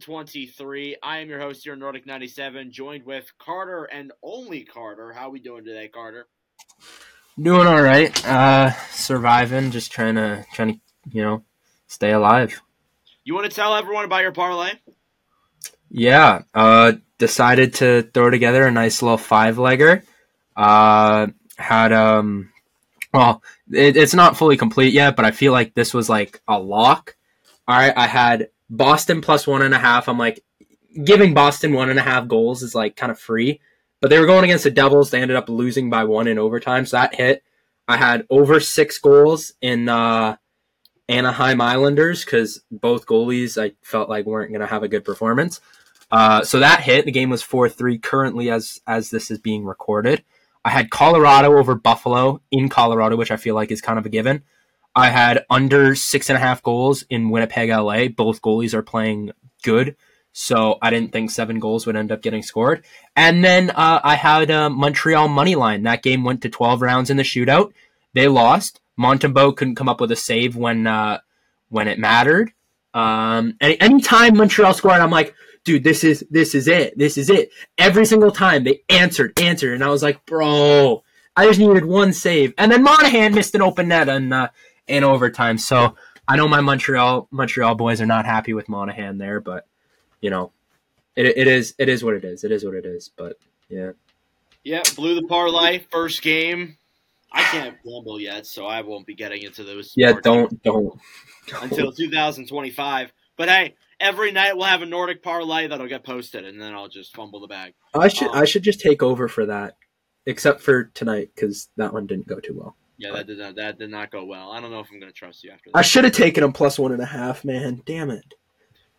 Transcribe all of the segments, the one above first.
2023. I am your host here in Nordic 97, joined with Carter and only Carter. How we doing today, Carter? Doing all right. Uh surviving, just trying to trying to, you know, stay alive. You want to tell everyone about your parlay? Yeah, uh decided to throw together a nice little five legger. Uh had um well, it, it's not fully complete yet, but I feel like this was like a lock. All right, I had Boston plus one and a half. I'm like, giving Boston one and a half goals is like kind of free, but they were going against the Devils. They ended up losing by one in overtime, so that hit. I had over six goals in uh, Anaheim Islanders because both goalies I felt like weren't going to have a good performance. Uh, so that hit. The game was four three currently as as this is being recorded. I had Colorado over Buffalo in Colorado, which I feel like is kind of a given. I had under six and a half goals in Winnipeg, LA. Both goalies are playing good, so I didn't think seven goals would end up getting scored. And then uh, I had uh, Montreal money line. That game went to twelve rounds in the shootout. They lost. Montembeault couldn't come up with a save when uh, when it mattered. Um, any anytime Montreal scored, I'm like, dude, this is this is it. This is it. Every single time they answered, answered, and I was like, bro, I just needed one save. And then Monahan missed an open net in uh, in overtime. So I know my Montreal Montreal boys are not happy with Monahan there, but you know, it it is it is what it is. It is what it is. But yeah. Yeah, blew the parlay first game. I can't gamble yet, so I won't be getting into those. Yeah, parlays don't don't. until 2025. But hey, every night we'll have a Nordic parlay that'll get posted, and then I'll just fumble the bag. I should Um, I should just take over for that, except for tonight because that one didn't go too well. Yeah, that did not that did not go well. I don't know if I'm going to trust you after that. I should have taken him plus one and a half, man. Damn it.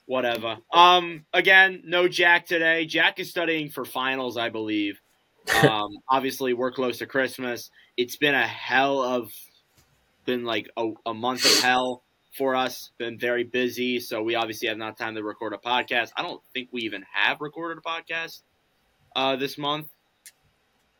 Whatever. Um, again, no Jack today. Jack is studying for finals, I believe. Um, obviously, we're close to Christmas. It's been a hell of, been like a, a month of hell for us. Been very busy, so we obviously have not time to record a podcast. I don't think we even have recorded a podcast uh, this month.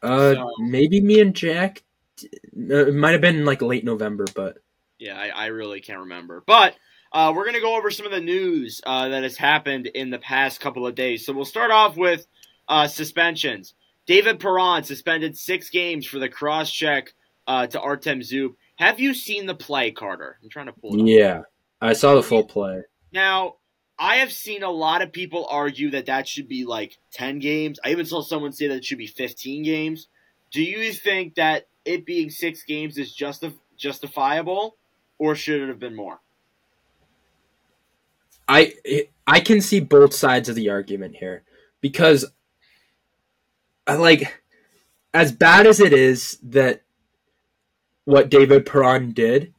Uh, So- maybe me and Jack. Uh, it might have been like late November, but Yeah, I, I really can't remember. But uh, we're going to go over some of the news uh, that has happened in the past couple of days. So we'll start off with uh, suspensions. David Perron suspended six games for the cross check uh, to Artem Zub. Have you seen the play, Carter? I'm trying to pull it up. yeah, I saw the full play. Now, I have seen a lot of people argue that that should be like 10 games. I even saw someone say that it should be 15 games. Do you think that it being six games is justi- justifiable, or should it have been more? I I can see both sides of the argument here because I like as bad as it is that what David Perron did,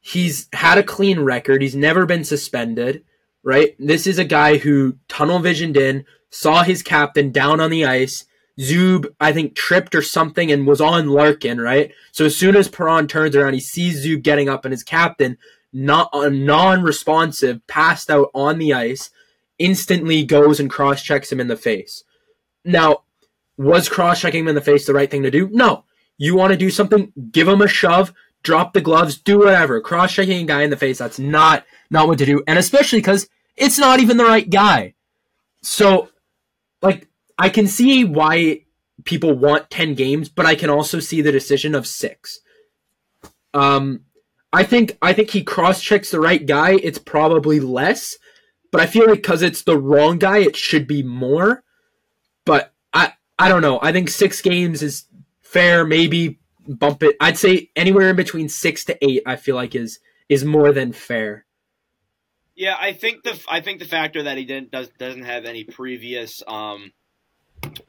he's had a clean record. He's never been suspended, right? This is a guy who tunnel visioned in, saw his captain down on the ice. Zub, I think, tripped or something and was on Larkin, right? So as soon as Perron turns around, he sees Zub getting up and his captain not uh, non-responsive, passed out on the ice, instantly goes and cross-checks him in the face. Now, was cross-checking him in the face the right thing to do? No. You want to do something? Give him a shove, drop the gloves, do whatever. Cross-checking a guy in the face, that's not not what to do, and especially because it's not even the right guy. So, like, I can see why people want ten games, but I can also see the decision of six. Um, I think I think he cross checks the right guy. It's probably less, but I feel like because it's the wrong guy, it should be more. But I I don't know. I think six games is fair. Maybe bump it. I'd say anywhere in between six to eight. I feel like is is more than fair. Yeah, I think the I think the factor that he didn't does doesn't have any previous um,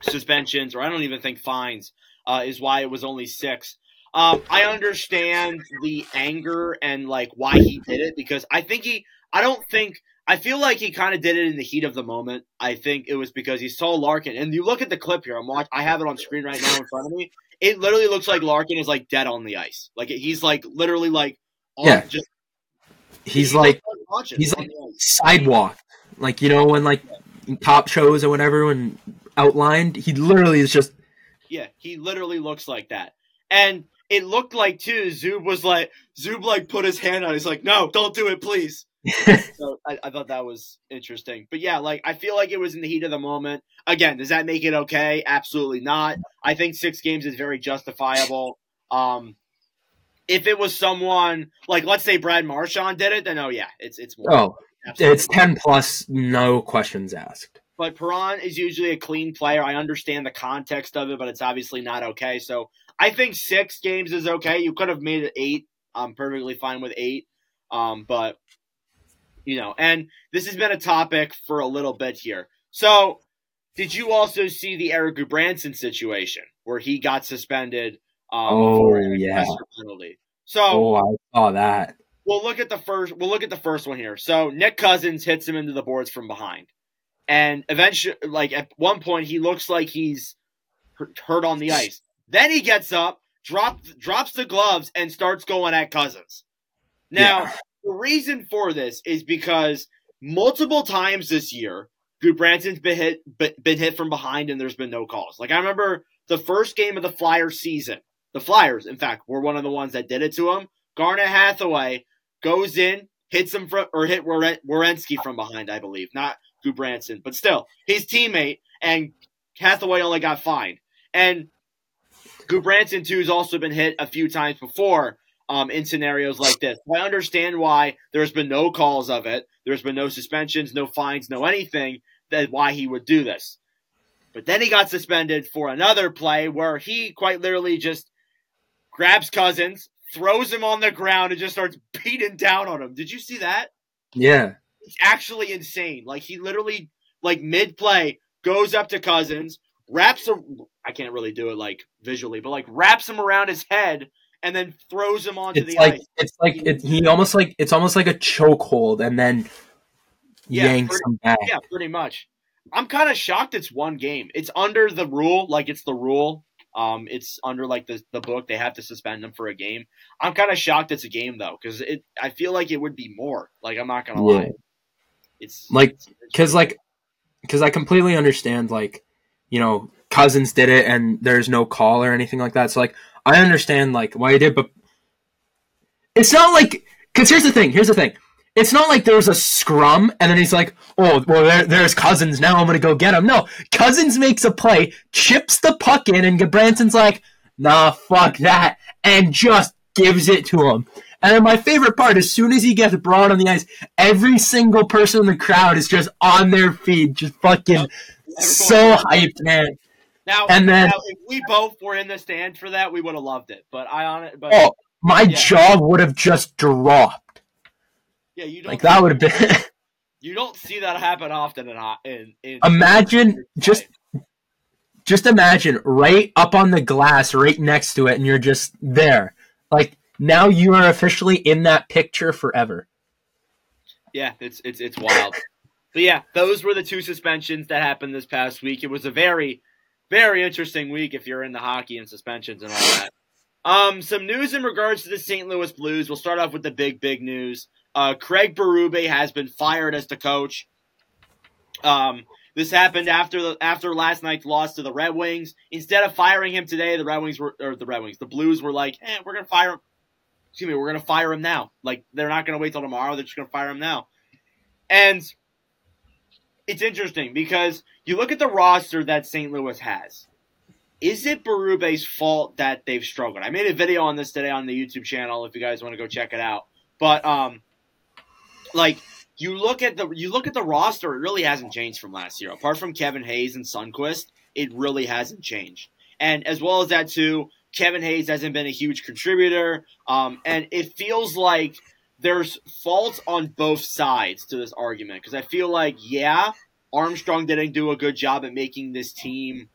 suspensions or I don't even think fines uh, is why it was only six. Um, I understand the anger and like why he did it because I think he I don't think I feel like he kind of did it in the heat of the moment. I think it was because he saw Larkin and you look at the clip here. I'm watch I have it on screen right now in front of me. It literally looks like Larkin is like dead on the ice. Like he's like literally like on, Yeah. just He's like unconscious he's like sidewalk, like you know when like in top shows or whatever when outlined, he literally is just Yeah, he literally looks like that. And it looked like too. Zub was like Zub like put his hand on. He's like, no, don't do it, please. so I, I, thought that was interesting. But yeah, like I feel like it was in the heat of the moment. Again, does that make it okay? Absolutely not. I think six games is very justifiable. Um, if it was someone like let's say Brad Marchand did it, then oh yeah, it's it's more. Oh, Absolutely. it's ten plus, no questions asked. But Perron is usually a clean player. I understand the context of it, but it's obviously not okay. So I think six games is okay. You could have made it eight. I'm perfectly fine with eight. Um, but you know, and this has been a topic for a little bit here. So, did you also see the Erik Gudbranson situation where he got suspended? Um, oh yeah, penalty. So, oh, I saw that. We'll look at the first. We'll look at the first one here. So Nick Cousins hits him into the boards from behind, and eventually, like at one point, he looks like he's hurt on the ice. Then he gets up, drops drops the gloves, and starts going at Cousins. Now, yeah. The reason for this is because multiple times this year, Gudbranson's been hit been hit from behind and there's been no calls. Like I remember the first game of the Flyers season. The Flyers, in fact, were one of the ones that did it to him. Garnet Hathaway goes in, hits him from or hit Werenski from behind, I believe, not Gudbranson, but still his teammate, and Hathaway only got fined. And Gudbranson too has also been hit a few times before, um, in scenarios like this. I understand why there's been no calls of it. There's been no suspensions, no fines, no anything that why he would do this. But then he got suspended for another play where he quite literally just grabs Cousins, throws him on the ground, and just starts beating down on him. Did you see that? Yeah. It's actually insane. Like he literally, like mid play, goes up to Cousins, wraps a I can't really do it like visually, but like wraps him around his head and then throws him onto it's the like, ice. It's like it, he almost like it's almost like a chokehold, and then yeah, yanks pretty, him back. Yeah, pretty much. I'm kind of shocked. It's one game. It's under the rule, like it's the rule. Um, it's under like the the book. They have to suspend them for a game. I'm kind of shocked it's a game though, because it. I feel like it would be more. Like I'm not gonna yeah. lie. It's like because like because I completely understand like you know Cousins did it and there's no call or anything like that. So like I understand like why he did, but it's not like because here's the thing. Here's the thing. It's not like there was a scrum and then he's like, oh, well, there, there's Cousins. Now I'm going to go get him. No, Cousins makes a play, chips the puck in, and Gudbranson's like, nah, fuck that, and just gives it to him. And then my favorite part, as soon as he gets brought on the ice, every single person in the crowd is just on their feet, just fucking so hyped, man. Now, and then now, if we both were in the stand for that, we would have loved it. But I on it. But oh, my yeah. jaw would have just dropped. Yeah, you don't like that would have been. you don't see that happen often in in. in imagine just. Just imagine right up on the glass, right next to it, and you're just there. Like now, you are officially in that picture forever. Yeah, it's it's it's wild. but yeah, those were the two suspensions that happened this past week. It was a very very interesting week if you're into hockey and suspensions and all that. Um, some news in regards to the St. Louis Blues. We'll start off with the big, big news. Uh, Craig Berube has been fired as the coach. Um, this happened after the after last night's loss to the Red Wings. Instead of firing him today, the Red Wings were or the Red Wings, the Blues were like, "Eh, we're gonna fire him." Excuse me, we're gonna fire him now. Like they're not gonna wait till tomorrow. They're just gonna fire him now. And it's interesting because you look at the roster that St. Louis has. Is it Berube's fault that they've struggled? I made a video on this today on the YouTube channel if you guys want to go check it out. But um like you look at the you look at the roster, it really hasn't changed from last year. Apart from Kevin Hayes and Sundqvist, it really hasn't changed. And as well as that too, Kevin Hayes hasn't been a huge contributor. Um, and it feels like there's faults on both sides to this argument because I feel like yeah, Armstrong didn't do a good job at making this team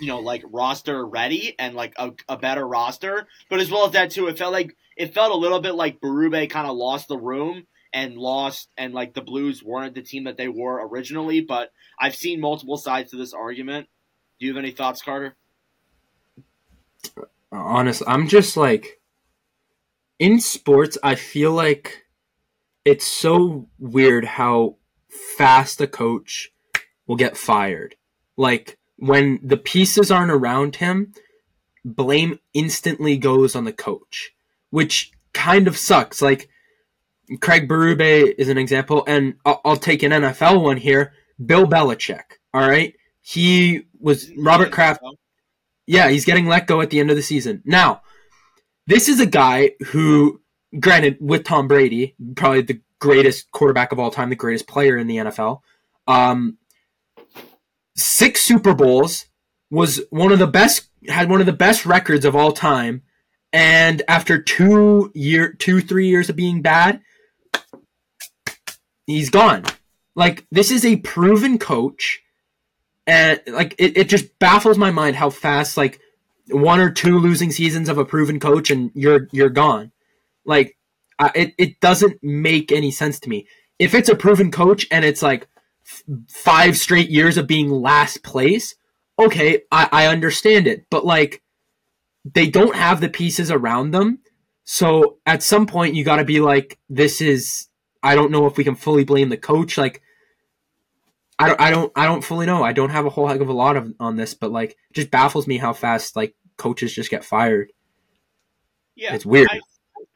you know like roster ready and like a, a better roster but as well as that too it felt like it felt a little bit like Berube kind of lost the room and lost and like the Blues weren't the team that they were originally but I've seen multiple sides to this argument. Do you have any thoughts Carter? Honestly I'm just like in sports, I feel like it's so weird how fast a coach will get fired. Like when the pieces aren't around him, blame instantly goes on the coach, which kind of sucks. Like Craig Berube is an example, and I'll, I'll take an NFL one here. Bill Belichick. All right, he was Robert Kraft. Yeah, he's getting let go at the end of the season. Now, this is a guy who, granted, with Tom Brady, probably the greatest quarterback of all time, the greatest player in the NFL. Um, six Super Bowls was one of the best, had one of the best records of all time. And after two year, two three years of being bad, he's gone. Like this is a proven coach, and like it, it just baffles my mind how fast like one or two losing seasons of a proven coach and you're you're gone. Like it it doesn't make any sense to me. If it's a proven coach and it's like f- five straight years of being last place, okay, I, I understand it. But like they don't have the pieces around them. So at some point you got to be like, this is I don't know if we can fully blame the coach. Like, I don't, I don't, I don't fully know. I don't have a whole heck of a lot of on this, but like, it just baffles me how fast like coaches just get fired. Yeah, it's weird. I,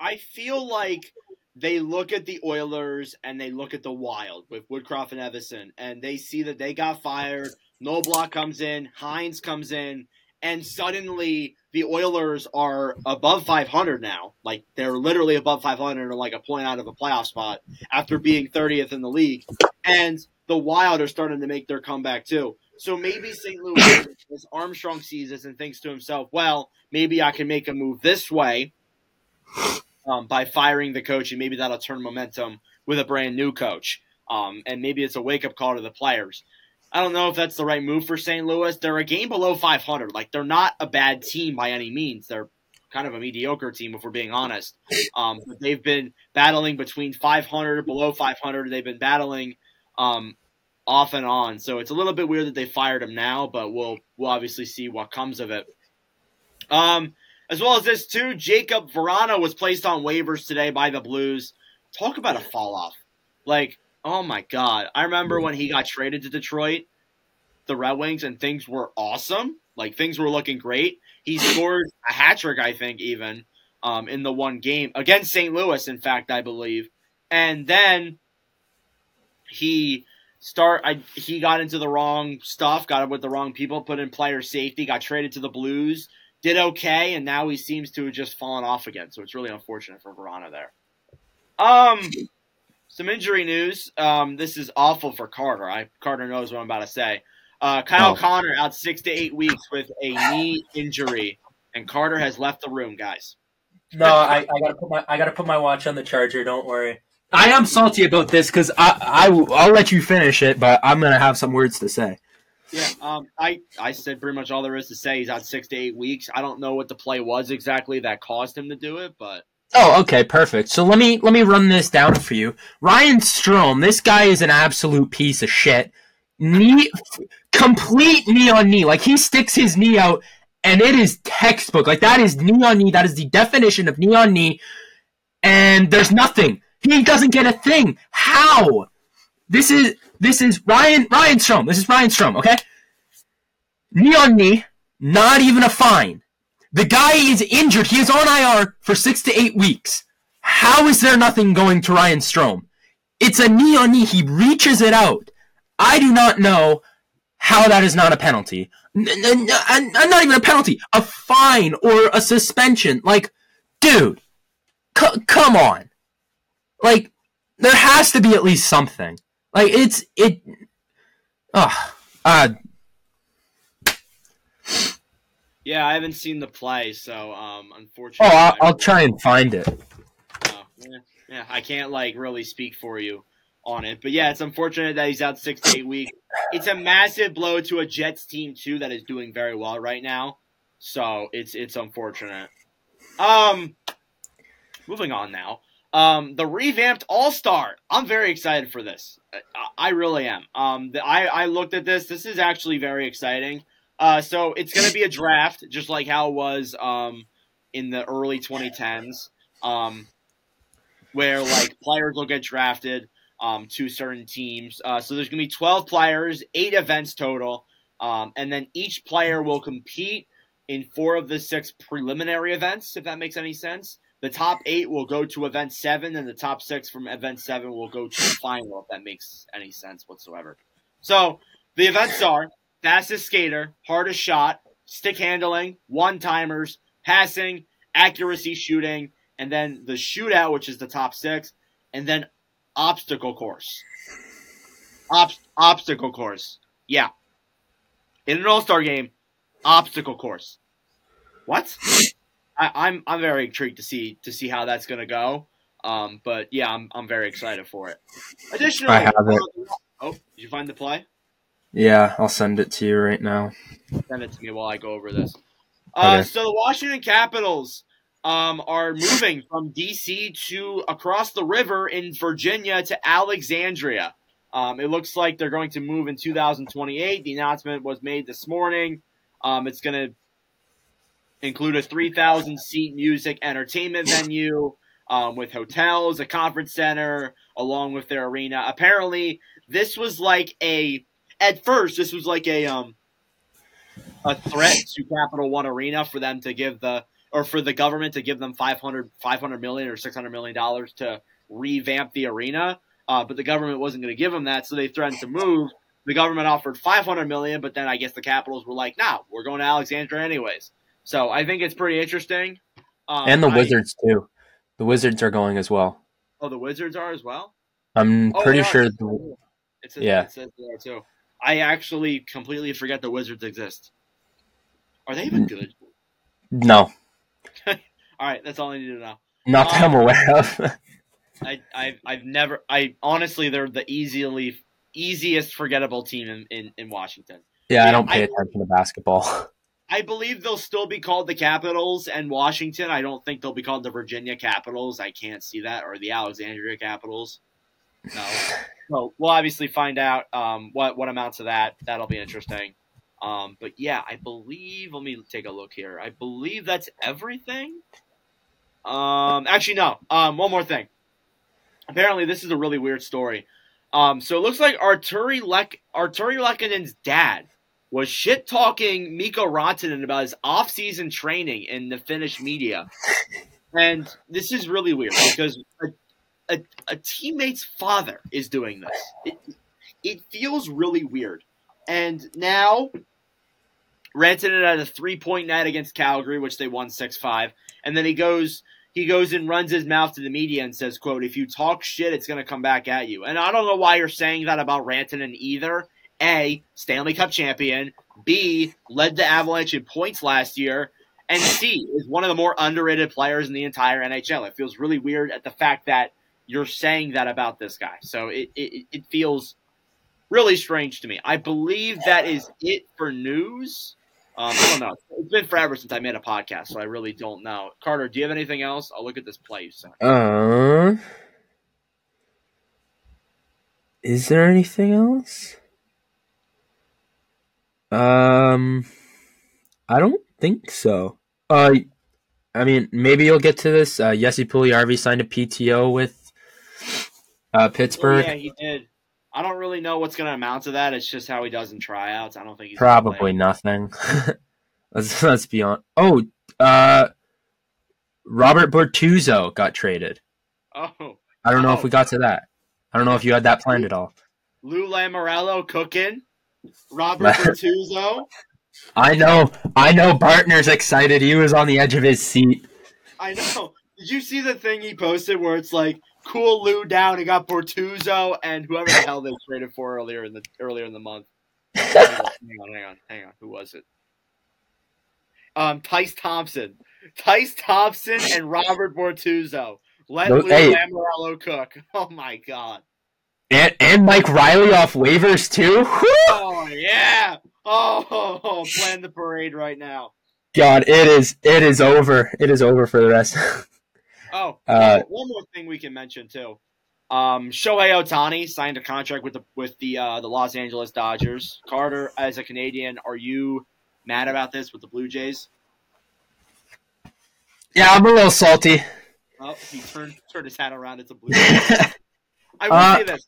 I feel like they look at the Oilers and they look at the Wild with Woodcroft and Evason, and they see that they got fired. Knoblauch comes in, Hynes comes in, and suddenly the Oilers are above 500 now. Like they're literally above 500 or like a point out of a playoff spot after being 30th in the league. And the Wild are starting to make their comeback too. So maybe St. Louis, as Armstrong sees this and thinks to himself, well, maybe I can make a move this way um, by firing the coach, and maybe that'll turn momentum with a brand new coach. Um, and maybe it's a wake up call to the players. I don't know if that's the right move for St. Louis. They're a game below 500. Like they're not a bad team by any means. They're kind of a mediocre team if we're being honest. Um, they've been battling between 500 below 500. They've been battling um, off and on. So it's a little bit weird that they fired him now, but we'll we'll obviously see what comes of it. Um, as well as this too, Jakub Vrana was placed on waivers today by the Blues. Talk about a fall off. Like Oh my god. I remember when he got traded to Detroit, the Red Wings, and things were awesome. Like things were looking great. He scored a hat trick, I think, even um, in the one game against St. Louis, in fact, I believe. And then he start I, he got into the wrong stuff, got it with the wrong people, put in player safety, got traded to the Blues, did okay, and now he seems to have just fallen off again. So it's really unfortunate for Vrana there. Um some injury news. Um, this is awful for Carter. I Carter knows what I'm about to say. Uh, Kyle oh. Connor out six to eight weeks with a knee injury, and Carter has left the room, guys. No, I, I gotta put my I gotta put my watch on the charger. Don't worry. I am salty about this because I, I I'll let you finish it, but I'm gonna have some words to say. Yeah, um, I I said pretty much all there is to say. He's out six to eight weeks. I don't know what the play was exactly that caused him to do it, but Oh, okay, perfect. So let me let me run this down for you. Ryan Strome, this guy is an absolute piece of shit. Knee, complete knee on knee. Like he sticks his knee out, and it is textbook. Like that is knee on knee. That is the definition of knee on knee. And there's nothing. He doesn't get a thing. How? This is this is Ryan Ryan Strome. This is Ryan Strome. Okay. Knee on knee. Not even a fine. The guy is injured. He is on IR for six to eight weeks. How is there nothing going to Ryan Strome? It's a knee on knee. He reaches it out. I do not know how that is not a penalty. N- n- n- not even a penalty. A fine or a suspension. Like, dude, c- come on. Like, there has to be at least something. Like, it's, it, ugh, uh, yeah, I haven't seen the play, so um, unfortunately. Oh, I'll, I'll try and find it. Uh, yeah, yeah, I can't like really speak for you on it, but yeah, it's unfortunate that he's out six to eight weeks. It's a massive blow to a Jets team too that is doing very well right now, so it's it's unfortunate. Um, moving on now. Um, the revamped All Star. I'm very excited for this. I, I really am. Um, the, I I looked at this. This is actually very exciting. Uh, so it's going to be a draft, just like how it was um, in the early 2010s, um, where like players will get drafted um, to certain teams. Uh, so there's going to be 12 players, eight events total, um, and then each player will compete in four of the six preliminary events, if that makes any sense. The top eight will go to event seven, and the top six from event seven will go to the final, if that makes any sense whatsoever. So the events are fastest skater, hardest shot, stick handling, one timers, passing, accuracy shooting, and then the shootout, which is the top six, and then obstacle course. Ob- obstacle course. Yeah. In an all star game, obstacle course. What? I, I'm I'm very intrigued to see to see how that's gonna go. Um, but yeah, I'm I'm very excited for it. Additionally, I have it. oh, did you find the play? Yeah, I'll send it to you right now. Send it to me while I go over this. Uh, Okay. So the Washington Capitals um, are moving from DC to across the river in Virginia to Alexandria. Um, it looks like they're going to move in 2028. The announcement was made this morning. Um, it's going to include a 3,000 seat music entertainment venue um, with hotels, a conference center, along with their arena. Apparently, this was like a at first this was like a um a threat to Capital One Arena for them to give the or for the government to give them 500, 500 million or 600 million dollars to revamp the arena. Uh, but the government wasn't going to give them that, so they threatened to move. The government offered 500 million, but then I guess the Capitals were like, "No, we're going to Alexandria anyways." So I think it's pretty interesting. Um, and the I- Wizards too. The Wizards are going as well. oh, the Wizards are as well. I'm Oh, pretty sure. The, It says, Yeah. it says there too. I actually completely forget the Wizards exist. Are they even Mm. good? no, All right, that's all I need to know. not that I'm aware of. I, I've, I've never. I honestly, they're the easily easiest forgettable team in, in, in Washington. yeah, Yeah, I don't pay I- attention to basketball. I believe they'll still be called the Capitals and Washington. I don't think they'll be called the Virginia Capitals. I can't see that or the Alexandria Capitals. No. So we'll obviously find out um, what what amounts of that. That'll be interesting. Um, but yeah, I believe. Let me take a look here. I believe that's everything. Um, actually, no. Um, one more thing. Apparently, this is a really weird story. Um, so it looks like Artturi Lek Artturi Lehkonen's dad was shit talking Mikko Rantanen about his off season training in the Finnish media. And this is really weird because a, a, teammate's father is doing this. It, it feels really weird. And now Rantanen had a three point night against Calgary, which they won six five. And then he goes he goes and runs his mouth to the media and says, quote, if you talk shit, it's gonna come back at you. And I don't know why you're saying that about Rantanen either. A, Stanley Cup champion, B, led the Avalanche in points last year, and C is one of the more underrated players in the entire NHL. It feels really weird at the fact that you're saying that about this guy. So it, it, it feels really strange to me. I believe that is it for news. Um, I don't know. It's been forever since I made a podcast, so I really don't know. Carter, do you have anything else? I'll look at this play you sent. Uh, is there anything else? Um, I don't think so. Uh, I mean, maybe you'll get to this. Uh, Jesse signed a PTO with uh, Oh, Pittsburgh. yeah, he did. I don't really know what's going to amount to that. It's just how he does in tryouts. I don't think he's Probably nothing. let's let's be on. Oh, uh, Robert Bortuzzo got traded. Oh, I don't know Oh. if we got to that. I don't know if you had that planned at all. Lou Lamoriello cooking. Robert Bortuzzo. I know, I know. Bartner's excited. He was on the edge of his seat. I know. Did you see the thing he posted where it's like, "Cool Lou down"? He got Bortuzzo and whoever the hell they traded for earlier in the earlier in the month. hang on, hang on, hang on. Who was it? Um, Tyce Thompson, Tyce Thompson, and Robert Bortuzzo. Let Those- Lou hey. Lamoriello cook. Oh my god. And and Mike Reilly off waivers too. Whew! Oh yeah. Oh, plan the parade right now. God, it is it is over. It is over for the rest. Oh, Uh, one more thing we can mention too. Um, Shohei Ohtani signed a contract with the with the uh, the Los Angeles Dodgers. Carter, as a Canadian, are you mad about this with the Blue Jays? yeah, I'm a little salty. Oh, he turned turned his hat around. It's a Blue Jays. I will Uh, say this: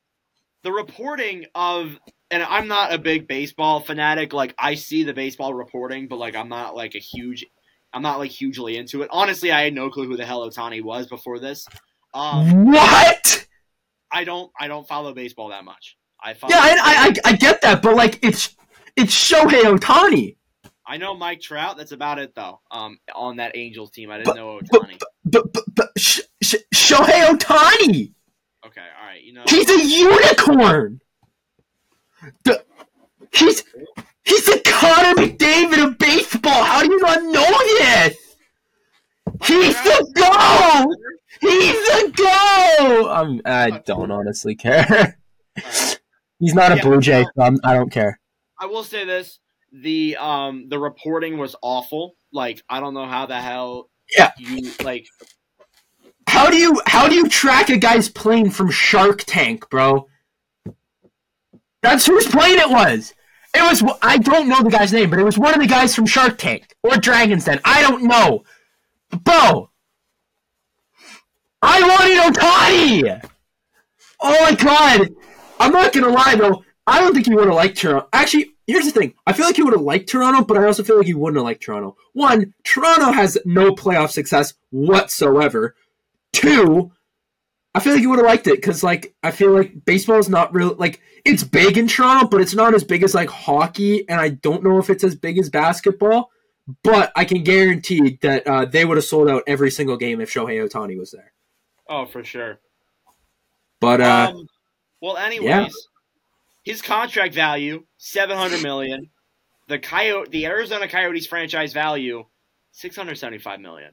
the reporting of and I'm not a big baseball fanatic. Like I see the baseball reporting, but like I'm not like a huge, I'm not like hugely into it. Honestly, I had no clue who the hell Ohtani was before this. Um, what? I don't, I don't follow baseball that much. I follow. Yeah, I, I, I, I get that, but like it's it's Shohei Ohtani. I know Mike Trout. That's about it, though. Um, on that Angels team, I didn't But- know Ohtani. But, but, but Sh- Sh- Shohei Ohtani. Okay, all right. You know, He's a unicorn. The, he's he's the Connor McDavid of baseball. How do you not know this? He's the go. He's the go. I'm, I don't honestly care. He's not a Yeah, Blue Jay, so I'm, I don't care. I will say this: the um, the reporting was awful. Like, I don't know how the hell. Yeah. You like. How do you how do you track a guy's plane from Shark Tank, bro? That's whose plane it was. It was I don't know the guy's name, but it was one of the guys from Shark Tank or Dragon's Den. I don't know, bro. I wanted Ohtani. Oh my god! I'm not gonna lie though. I don't think he would have liked Toronto. Actually, here's the thing. I feel like he would have liked Toronto, but I also feel like he wouldn't have liked Toronto. One, Toronto has no playoff success whatsoever. Two, I feel like you would have liked it because, like, I feel like baseball is not real. Like, it's big in Toronto, but it's not as big as like hockey, and I don't know if it's as big as basketball. But I can guarantee that uh, they would have sold out every single game if Shohei Ohtani was there. Oh, for sure. But uh, um, well, anyways, yeah. his contract value seven hundred million. The Coyote, the Arizona Coyotes franchise value six hundred seventy-five million.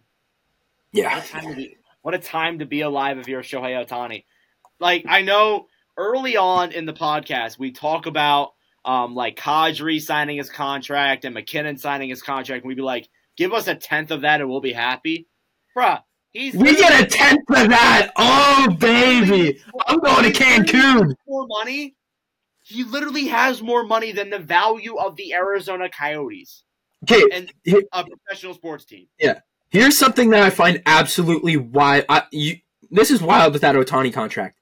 Yeah, a time to be! What a time to be alive if you're Shohei Ohtani. Like I know early on in the podcast we talk about um, like Kadri signing his contract and MacKinnon signing his contract, and we'd be like, "Give us a tenth of that, and we'll be happy." Bruh, he's we get a tenth of that. Oh baby, I'm going to Cancun. more money. He literally has more money than the value of the Arizona Coyotes Okay, and a professional sports team. Here's something that I find absolutely wild. I, you, this is wild with that Ohtani contract.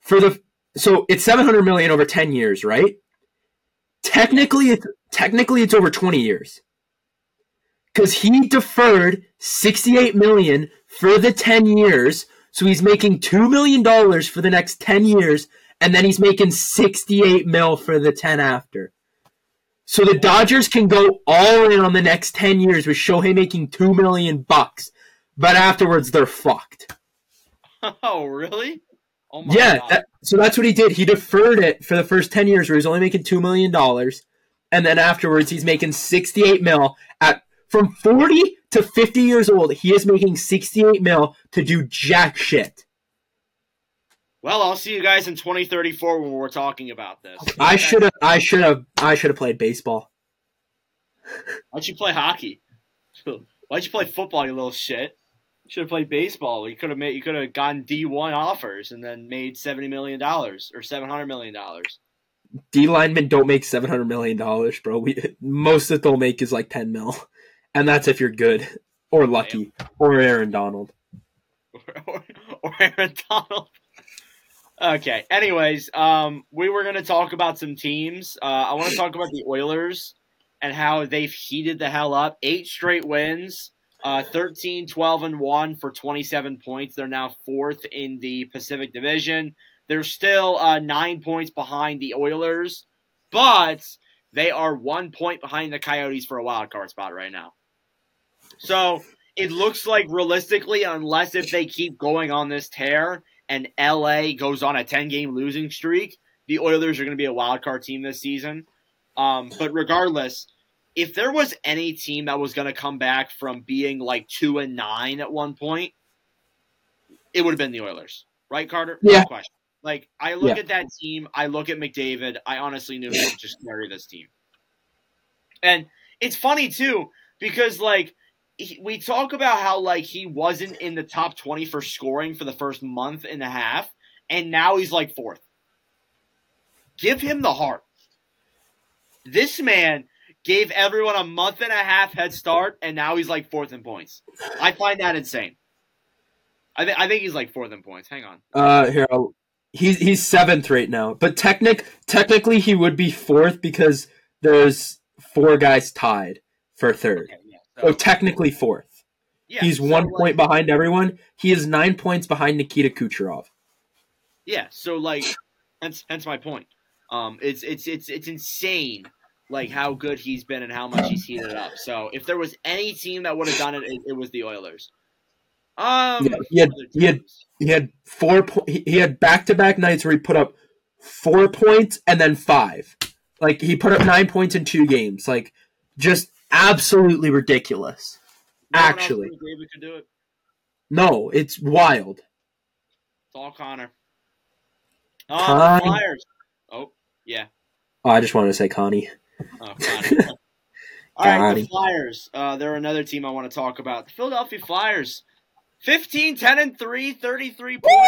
For the so it's 700 million over 10 years, right? Technically, it's technically it's over 20 years. Because he deferred 68 million for the 10 years, so he's making two million dollars for the next 10 years, and then he's making 68 mil for the 10 after. So the Dodgers can go all in on the next 10 years with Shohei making 2 million bucks, but afterwards they're fucked. Oh, really? Oh my Yeah, that, so that's what he did. He deferred it for the first 10 years where he's only making 2 million dollars, and then afterwards he's making 68 mil at from 40 to 50 years old. He is making 68 mil to do jack shit. Well, I'll see you guys in 2034 when we're talking about this. I should have I should have I should have played baseball. Why'd you play hockey? Why'd you play football, you little shit? You should have played baseball. You could have made. You could have gotten D one offers and then made seventy million dollars or seven hundred million dollars. D linemen don't make seven hundred million dollars, bro. We most that they'll make is like ten mil, and that's if you're good or lucky or Aaron Donald. or, or Aaron Donald. Okay. Anyways, um, we were going to talk about some teams. Uh, I want to talk about the Oilers and how they've heated the hell up. Eight straight wins, uh, 13, 12, and 1 for 27 points. They're now fourth in the Pacific Division. They're still uh, nine points behind the Oilers, but they are one point behind the Coyotes for a wild card spot right now. So it looks like realistically, unless if they keep going on this tear and LA goes on a 10 game losing streak, the Oilers are going to be a wild card team this season. Um, but regardless, if there was any team that was going to come back from being like two and nine at one point, it would have been the Oilers, right, Carter? Yeah. No question. Like I look Yeah. at that team, I look at McDavid. I honestly knew he would just carry this team. And it's funny too because like we talk about how like he wasn't in the top 20 for scoring for the first month and a half and now he's like fourth. Give him the heart. This man gave everyone a month and a half head start and now he's like fourth in points. I find that insane. I, th- I think he's like fourth in points. Hang on. Uh, here I'll, he's he's seventh right now, but technic technically he would be fourth because there's four guys tied for third. Okay, So technically fourth. yeah, he's so, one like, point behind everyone. He is nine points behind Nikita Kucherov. Yeah, so like, hence, hence my point. Um, it's it's it's it's insane, like how good he's been and how much he's heated up. So if there was any team that would have done it, it, it was the Oilers. Um, Yeah, he had- he had- He had four. Po- he he had back to back nights where he put up four points and then five. Like he put up nine points in two games. Like just absolutely ridiculous. No actually. in David could do it. No, it's wild. It's all Connor. Oh, the Connie. Flyers. Oh, yeah. Oh, I just wanted to say Connie. Oh, Connor. All right, Got the. Flyers. Uh, they're another team I want to talk about. The Philadelphia Flyers. 15, 10, and 3, 33 points.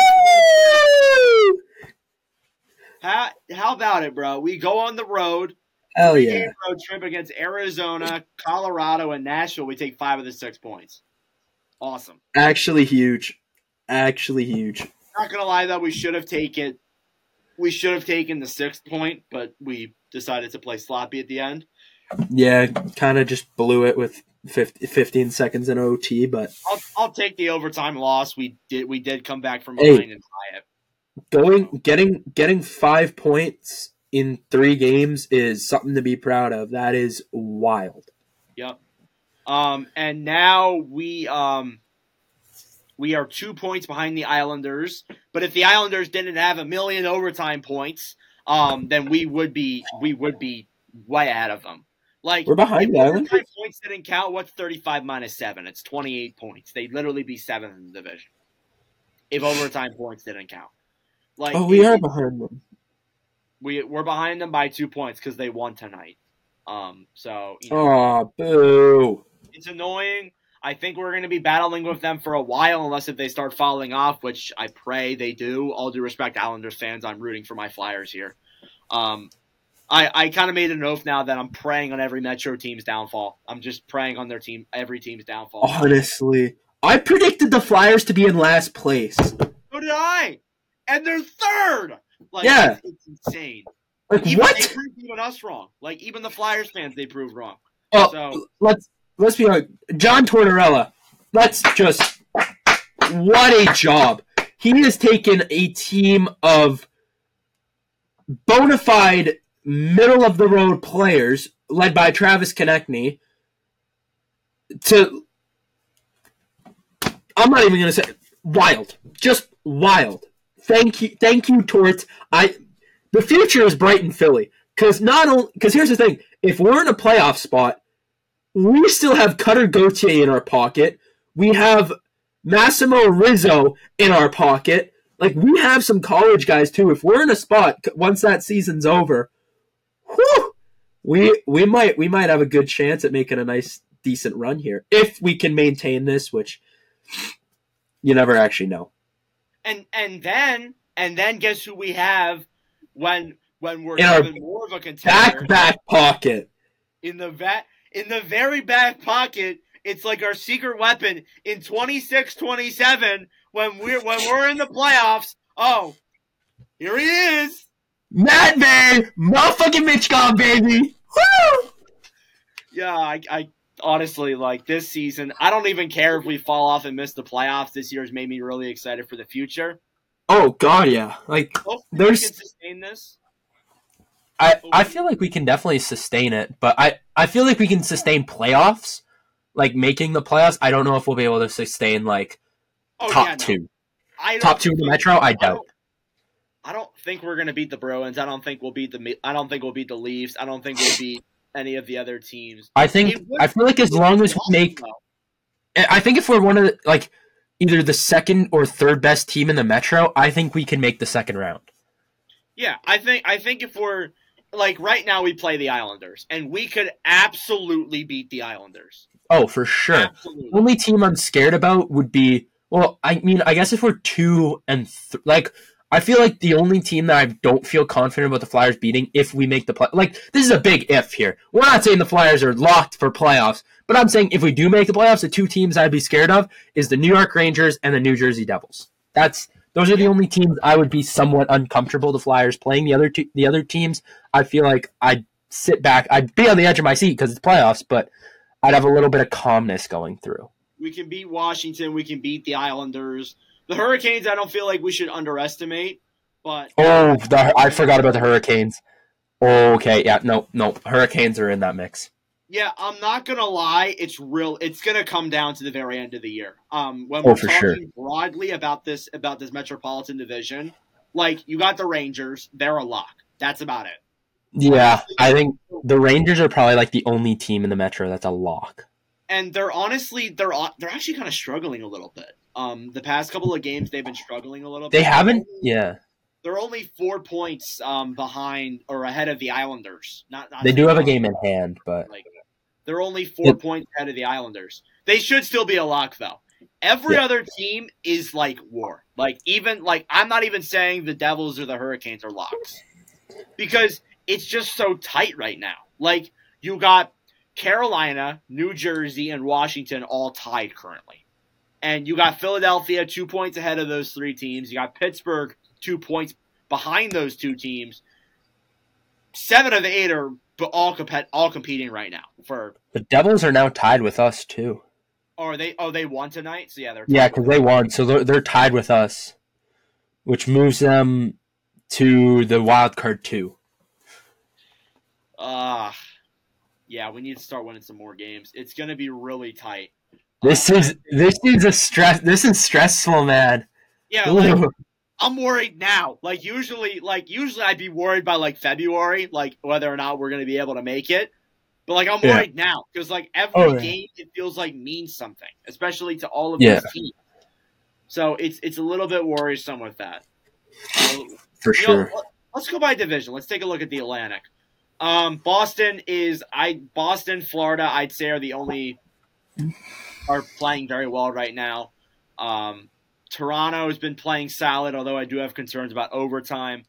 How, how about it, bro? We go on the road. Hell Game yeah! road trip against Arizona, Colorado, and Nashville. We take five of the six points. Awesome. Actually huge. Actually huge. Not gonna lie though, we should have taken we should have taken the sixth point, but we decided to play sloppy at the end. Yeah, kind of just blew it with 50, 15 seconds in OT, but I'll I'll take the overtime loss. We did we did come back from Hey. behind and tie it. going getting getting five points in three games is something to be proud of. That is wild. Yep. Um, and now we um we are two points behind the Islanders. But if the Islanders didn't have a million overtime points, um, then we would be we would be way ahead of them. Like We're behind the overtime Islanders. points didn't count. What's thirty five minus seven? It's twenty eight points. They'd literally be seventh in the division if overtime points didn't count. Like Oh, we are behind them. We we're behind them by two points because they won tonight. Um, so you know, Oh, boo! it's annoying. I think we're going to be battling with them for a while, unless if they start falling off, which I pray they do. All due respect, Islanders fans, I'm rooting for my Flyers here. Um, I I kind of made an oath now that I'm praying on every Metro team's downfall. I'm just praying on their team, every team's downfall. Honestly, I predicted the Flyers to be in last place. So did I, and they're third. Like, Yeah. it's, it's insane. Like Even, They proved even us wrong. Like even the Flyers fans, they proved wrong. Oh, So let's let's be honest. John Tortorella. Let's just what a job. He has taken a team of bona fide middle of the road players led by Travis Konecny to I'm not even gonna say wild. Just wild. Thank you thank you, Tort. I the future is bright in Philly. Cause not only because here's the thing, if we're in a playoff spot, we still have Cutter Gauthier in our pocket. We have Massimo Rizzo in our pocket. Like we have some college guys too. If we're in a spot once that season's over, whew, we we might we might have a good chance at making a nice decent run here if we can maintain this, which you never actually know. And and then and then guess who we have when when we're In our even more of a contender Back back pocket. in the va- in the very back pocket. It's like our secret weapon in 26-27 when we're when we're in the playoffs. Oh, here he is. Matvei, motherfucking Michkov, baby. Woo! Yeah, I, I honestly like this season. I don't even care if we fall off and miss the playoffs. This year has made me really excited for the future. Oh god, yeah. Like Hopefully, There's- we can sustain this. I, I feel like we can definitely sustain it, but I, I feel like we can sustain playoffs, like making the playoffs. I don't know if we'll be able to sustain like Oh, top yeah, no. two. I Top two in the Metro, I doubt. don't- I don't think we're gonna beat the Bruins. I don't think we'll beat the. I don't think we'll beat the Leafs. I don't think we'll beat any of the other teams. I think I feel like as long as we make, I think if we're one of the, like either the second or third best team in the Metro, I think we can make the second round. Yeah, I think I think if we're like right now we play the Islanders and we could absolutely beat the Islanders. Oh, for sure. Absolutely. only team I'm scared about would be well, I mean, I guess if we're two and th- like, I feel like the only team that I don't feel confident about the Flyers beating if we make the play, like this is a big if here. We're not saying the Flyers are locked for playoffs, but I'm saying if we do make the playoffs, the two teams I'd be scared of is the New York Rangers and the New Jersey Devils. That's Those are the only teams I would be somewhat uncomfortable. The Flyers playing the other two, the other teams. I feel like I'd sit back. I'd be on the edge of my seat because it's playoffs, but I'd have a little bit of calmness going through. We can beat Washington. We can beat the Islanders. The Hurricanes, I don't feel like we should underestimate. But Oh, the, I forgot about the Hurricanes. Okay, yeah, no, no, Hurricanes are in that mix. Yeah, I'm not gonna lie. It's real. It's gonna come down to the very end of the year. Um, when Oh, we're for talking sure. broadly about this about this Metropolitan Division, like you got the Rangers, they're a lock. That's about it. Yeah, I think the Rangers are probably like the only team in the Metro that's a lock. And they're honestly they're they're actually kind of struggling a little bit. Um, the past couple of games they've been struggling a little bit. They haven't, yeah. They're only four points um behind or ahead of the Islanders. Not, not They do have a game in hand, but Like they're only four points ahead of the Islanders. They should still be a lock though. Every Yeah. other team is like war. Like even like I'm not even saying the Devils or the Hurricanes are locks. Because it's just so tight right now. Like you got Carolina, New Jersey, and Washington all tied currently. And you got Philadelphia two points ahead of those three teams. You got Pittsburgh two points behind those two teams. Seven of the eight are all compet all competing right now for. the Devils are now tied with us too. Or they oh they won tonight, so yeah they're Yeah, because they won, so they're, they're tied with us, which moves them to the wild card two. Ah, yeah, we need to start winning some more games. It's gonna be really tight. This Uh, is this is a stress. This is stressful, man. yeah, like I'm worried now. Like usually, like usually I'd be worried by like February, like whether or not we're gonna be able to make it. But like I'm Yeah. worried now because like every Oh, yeah. game it feels like means something, especially to all of Yeah. these teams. So it's it's a little bit worrisome with that. So, for You know, sure. let- let's go by division. Let's take a look at the Atlantic. Um, Boston is I Boston, Florida. I'd say are the only are playing very well right now. Um, Toronto has been playing solid, although I do have concerns about overtime.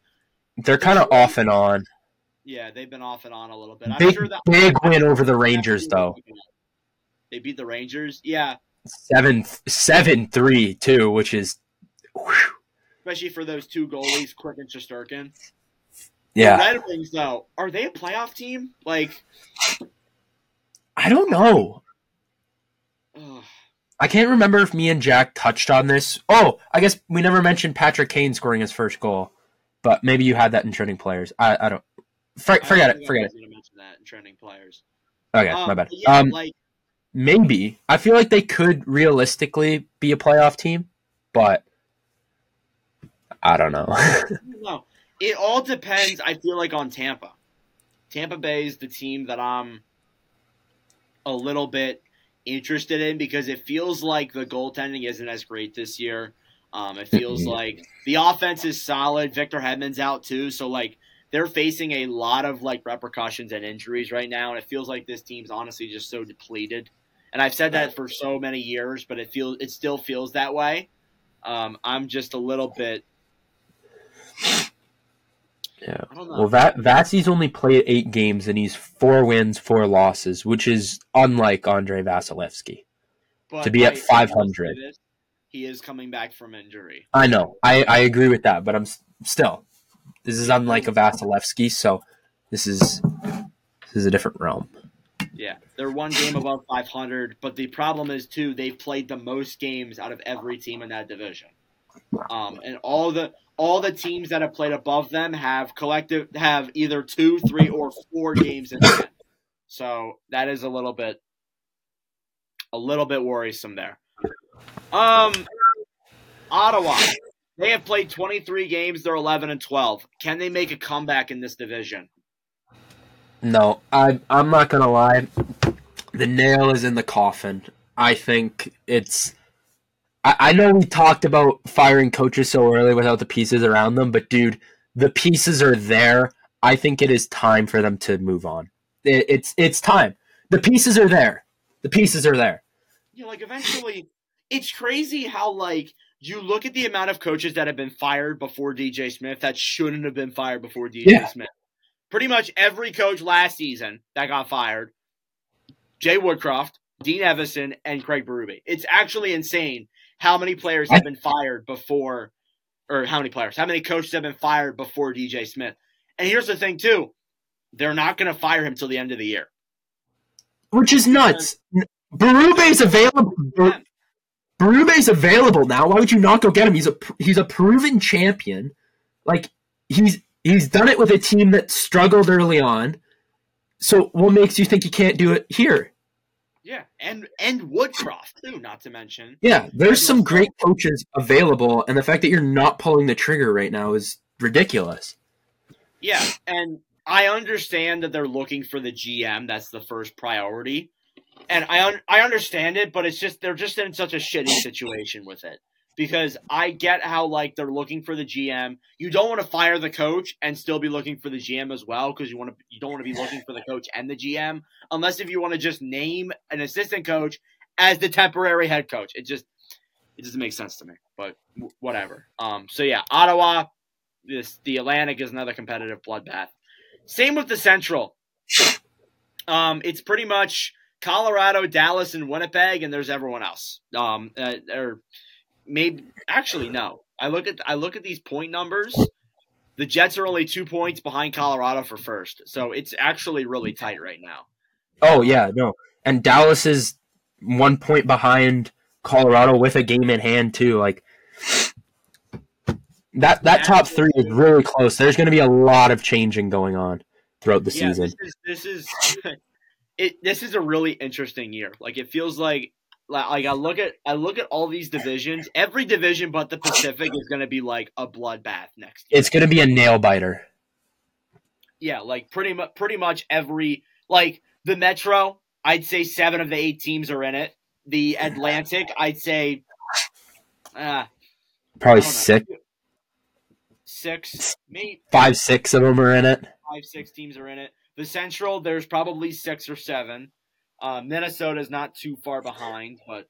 They're kind of off and on. Yeah, they've been off and on a little bit. I'm Big sure that big win over the Rangers though. They beat the Rangers. Yeah, Seven seven three too, which is whew. especially for those two goalies, Quick and Shesterkin. yeah. The Red Wings, though, are they a playoff team? Like, I don't know. I can't remember if me and Jack touched on this. Oh, I guess we never mentioned Patrick Kane scoring his first goal, but maybe you had that in trending players. I, I don't. For, I forget don't it. I Forget it. mention that in trending players. Okay, Um, my bad. Yeah, Um, like maybe I feel like they could realistically be a playoff team, but I don't know. no, it all depends. I feel like on Tampa. Tampa Bay is the team that I'm a little bit interested in because it feels like the goaltending isn't as great this year. Um, it feels Mhm. like the offense is solid. Victor Hedman's out too, so like they're facing a lot of like repercussions and injuries right now, and it feels like this team's honestly just so depleted. And I've said that for so many years, but it feels it still feels that way. Um, I'm just a little bit. Yeah. I don't know. well, Va- Vassie's only played eight games and he's four wins, four losses, which is unlike Andrei Vasilevskiy. But to be at I 500. He is coming back from injury. I know. I, I agree with that, but I'm still. This is unlike a Vasilevskiy, so this is this is a different realm. Yeah, they're one game above 500, but the problem is too they've played the most games out of every team in that division. Um, and all the all the teams that have played above them have collective have either two, three, or four games in hand. So that is a little bit a little bit worrisome there. Um, Ottawa. They have played 23 games. They're 11 and 12. Can they make a comeback in this division? No, I I'm not gonna lie. The nail is in the coffin. I think it's. I, I know we talked about firing coaches so early without the pieces around them, but dude, the pieces are there. I think it is time for them to move on. It, it's it's time. The pieces are there. The pieces are there. you know, like eventually, it's crazy how like you look at the amount of coaches that have been fired before DJ Smith that shouldn't have been fired before DJ Yeah. Smith. Pretty much every coach last season that got fired, Jay Woodcroft, Dean Evason, and Craig Berube. It's actually insane how many players have been fired before or how many players, how many coaches have been fired before DJ Smith? And here's the thing too, they're not going to fire him till the end of the year. which is nuts. Berube's available. Ber- Berube's available now. Why would you not go get him? He's a he's a proven champion. Like he's he's done it with a team that struggled early on. So what makes you think he can't do it here? Yeah, and and Woodcroft too, not to mention. Yeah, there's some great coaches available, and the fact that you're not pulling the trigger right now is ridiculous. Yeah, and I understand that they're looking for the GM. That's the first priority, and I un- I understand it, but it's just they're just in such a shitty situation with it because I get how like they're looking for the GM. You don't want to fire the coach and still be looking for the GM as well because you want to you don't want to be looking for the coach and the GM unless if you want to just name an assistant coach as the temporary head coach. It just it doesn't make sense to me, but whatever. Um, so yeah, Ottawa, this the Atlantic is another competitive bloodbath. Same with the Central. Um, it's pretty much Colorado, Dallas, and Winnipeg, and there's everyone else. Um, uh, or maybe actually no. I look at I look at these point numbers. The Jets are only two points behind Colorado for first, so it's actually really tight right now. Oh yeah, no. And Dallas is one point behind Colorado with a game in hand too. Like that that top three is really close. There's going to be a lot of changing going on throughout the yeah, season. This is this is it. This is a really interesting year. Like it feels like like I look at I look at all these divisions. Every division but the Pacific is going to be like a bloodbath next year. It's going to be a nail biter. Yeah, like pretty much pretty much every like the Metro. I'd say seven of the eight teams are in it. The Atlantic, I'd say, uh, Probably I six, six, maybe five, six of them are in it. five, six teams are in it. The Central, there's probably six or seven. Uh, Minnesota's not too far behind, but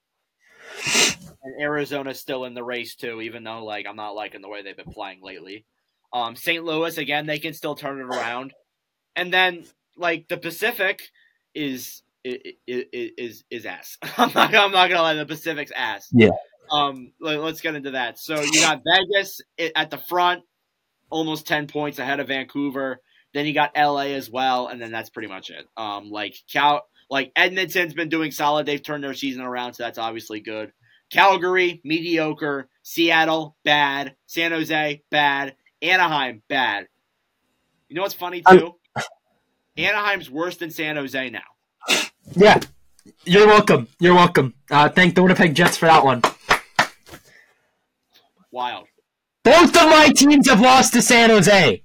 and Arizona's still in the race too, even though like I'm not liking the way they've been playing lately. Um, St. Louis again, they can still turn it around, and then like the Pacific is is is, is ass. I'm not I'm not gonna lie, the Pacific's ass. Yeah. Um, let, us get into that. So you got Vegas at the front, almost ten points ahead of Vancouver. Then you got LA as well, and then that's pretty much it. Um, like Cal, like Edmonton's been doing solid. They've turned their season around, so that's obviously good. Calgary, mediocre. Seattle, bad. San Jose, bad. Anaheim, bad. You know what's funny too? Anaheim's worse than San Jose now. Yeah. You're welcome. You're welcome. Uh, thank the Winnipeg Jets for that one. Wild. Both of my teams have lost to San Jose.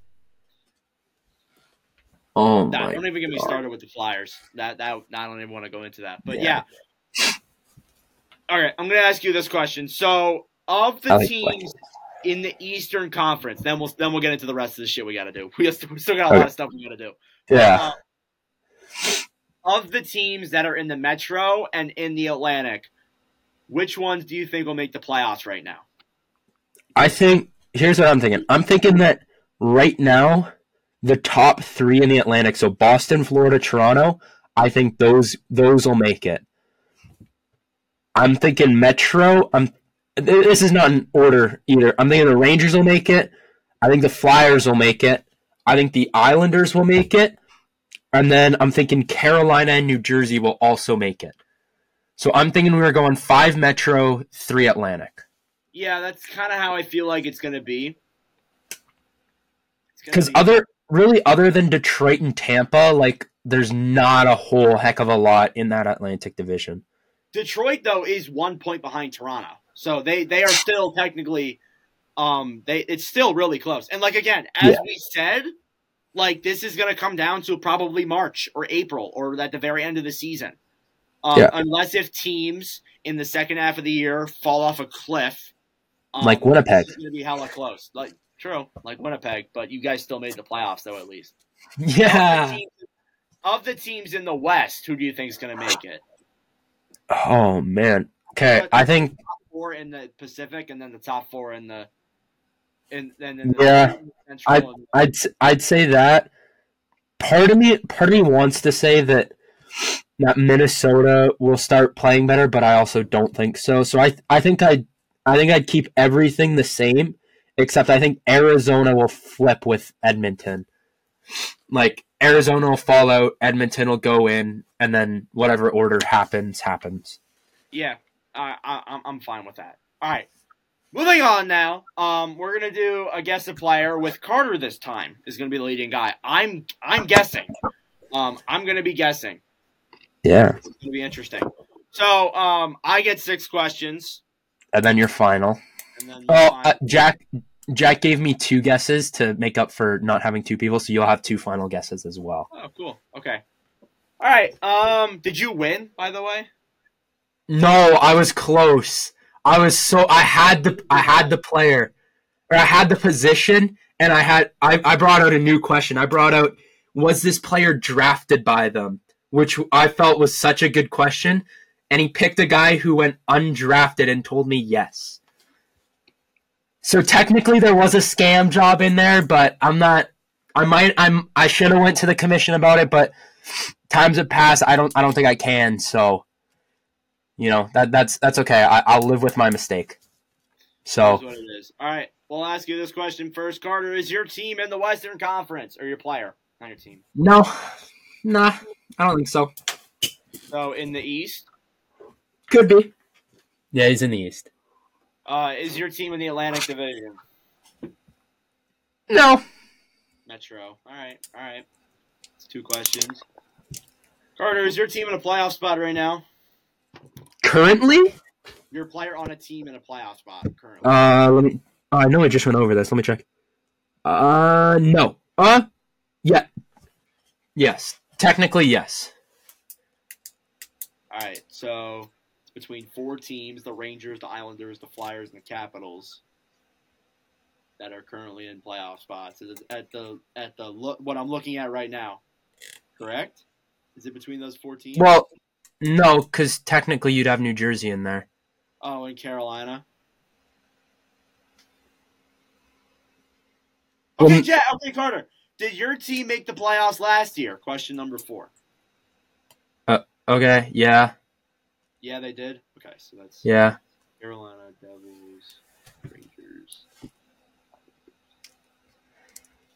Oh That, don't even get me God. started with the Flyers. That that I don't even want to go into that. But Yeah. yeah. All right, I'm going to ask you this question. So, of the like teams in the Eastern Conference, then we'll then we'll get into the rest of the shit we got to do. We still, we still got a lot of stuff we got to do. Yeah. Uh, of the teams that are in the Metro and in the Atlantic, which ones do you think will make the playoffs right now? I think here's what I'm thinking. I'm thinking that right now, the top three in the Atlantic, so Boston, Florida, Toronto, I think those those will make it. I'm thinking Metro. I'm. This is not in order either. I'm thinking the Rangers will make it. I think the Flyers will make it. I think the Islanders will make it. And then I'm thinking Carolina and New Jersey will also make it. So I'm thinking we are going five Metro, three Atlantic. Yeah, that's kind of how I feel like it's going to be. Because be- other really other than Detroit and Tampa, like there's not a whole heck of a lot in that Atlantic division. Detroit though is one point behind Toronto, so they they are still technically, um, they it's still really close. And like again, as Yeah. we said, like this is going to come down to probably March or April or at the very end of the season, um, Yeah. unless if teams in the second half of the year fall off a cliff, um, Like Winnipeg. It's going to be hella close. Like true, like Winnipeg, but you guys still made the playoffs though at least. Yeah. Of the teams, of the teams in the West, who do you think is going to make it? Oh man. Okay, I think four in the Pacific, and then the top four in the in then Yeah, Central. and- I'd s- I'd say that. Part of me part of me wants to say that that Minnesota will start playing better, but I also don't think so. So I I think I I think I'd keep everything the same except I think Arizona will flip with Edmonton. Like Arizona will fall out, Edmonton will go in, and then whatever order happens happens. Yeah, I, I, I'm- I'm fine with that. All right, moving on now. Um, we're gonna do a guess a player with Carter this time. Is gonna be the leading guy. I'm I'm guessing. Um, I'm gonna be guessing. Yeah, It's gonna be interesting. So, um, I get six questions, and then your final. Oh, uh, Jack. Jack gave me two guesses to make up for not having two people, so you'll have two final guesses as well. oh, cool. Okay. All right. Um, did you win? By the way. No, I was close. I was so I had the I had the player, or I had the position, and I had I, I brought out a new question. I brought out was this player drafted by them, which I felt was such a good question, and he picked a guy who went undrafted and told me yes. So technically there was a scam job in there, but I'm not. I might. I'm. I should have went to the commission about it, but times have passed. I don't. I don't think I can. So you know that that's that's okay. I, I'll live with my mistake. So That's what it is. All right. We'll ask you this question first. Carter, is your team in the Western Conference or your player, not your team? no, nah, I don't think so. So in the East, Could be. Yeah, he's in the East. Uh, is your team in the Atlantic Division? No, Metro. All right. All right. It's two questions. Carter, is your team in a playoff spot right now? currently. Your player on a team in a playoff spot currently. Uh, let me. oh, I know I just went over this. Let me check. Uh, no. Uh, yeah. Yes, technically yes. All right. So between four teams: the Rangers, the Islanders, the Flyers, and the Capitals that are currently in playoff spots. Is it At the at the look, what I'm looking at right now, correct? Is it between those four teams? Well, no, because technically you'd have New Jersey in there. Oh, in Carolina. Well, Okay, Jet. Okay, Carter. Did your team make the playoffs last year? Question number four. Uh, okay. Yeah. Yeah, they did. Okay, so that's Yeah. Carolina Devils, Rangers.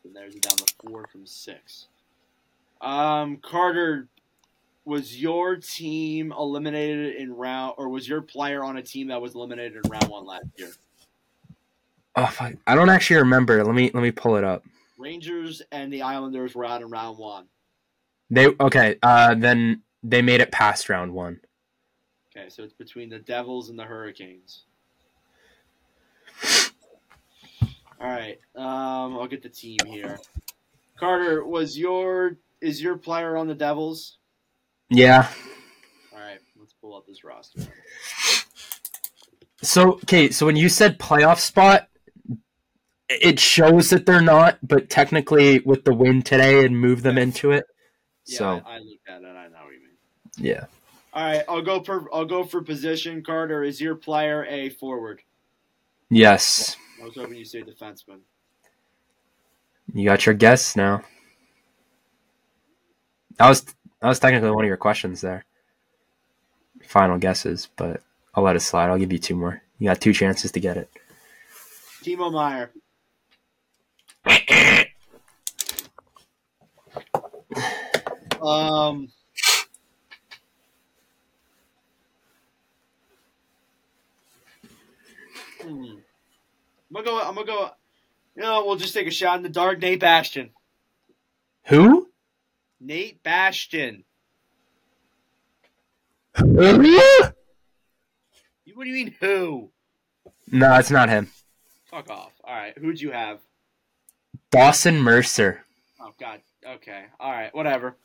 And there's down to four from six. Um, Carter, was your team eliminated in round, or was your player on a team that was eliminated in round one last year? Oh. I don't actually remember. Let me let me pull it up. Rangers and the Islanders were out in round one. They okay. Uh, then they made it past round one. Okay, so it's between the Devils and the Hurricanes. All right, um, I'll get the team here. Carter, was your is your player on the Devils? Yeah. All right, let's pull up this roster. So okay. So when you said playoff spot, it shows that they're not, but technically with the win today and move them into it. Yeah, So I, I looked at it. I know what you mean. yeah. All right, I'll go for I'll go for position. Carter, is your player a forward? Yes. I was hoping you say defenseman. You got your guess now. That was that was technically one of your questions there. Final guesses, but I'll let it slide. I'll give you two more. You got two chances to get it. Timo Meier. Um. Hmm. I'm gonna go. I'm gonna go. You know, we'll just take a shot in the dark. Nate Bastian. Who? Nate Bastian. You- What do you mean? Who? No, it's not him. Fuck off. All right. Who'd you have? Dawson Mercer. Oh God. Okay. All right. Whatever.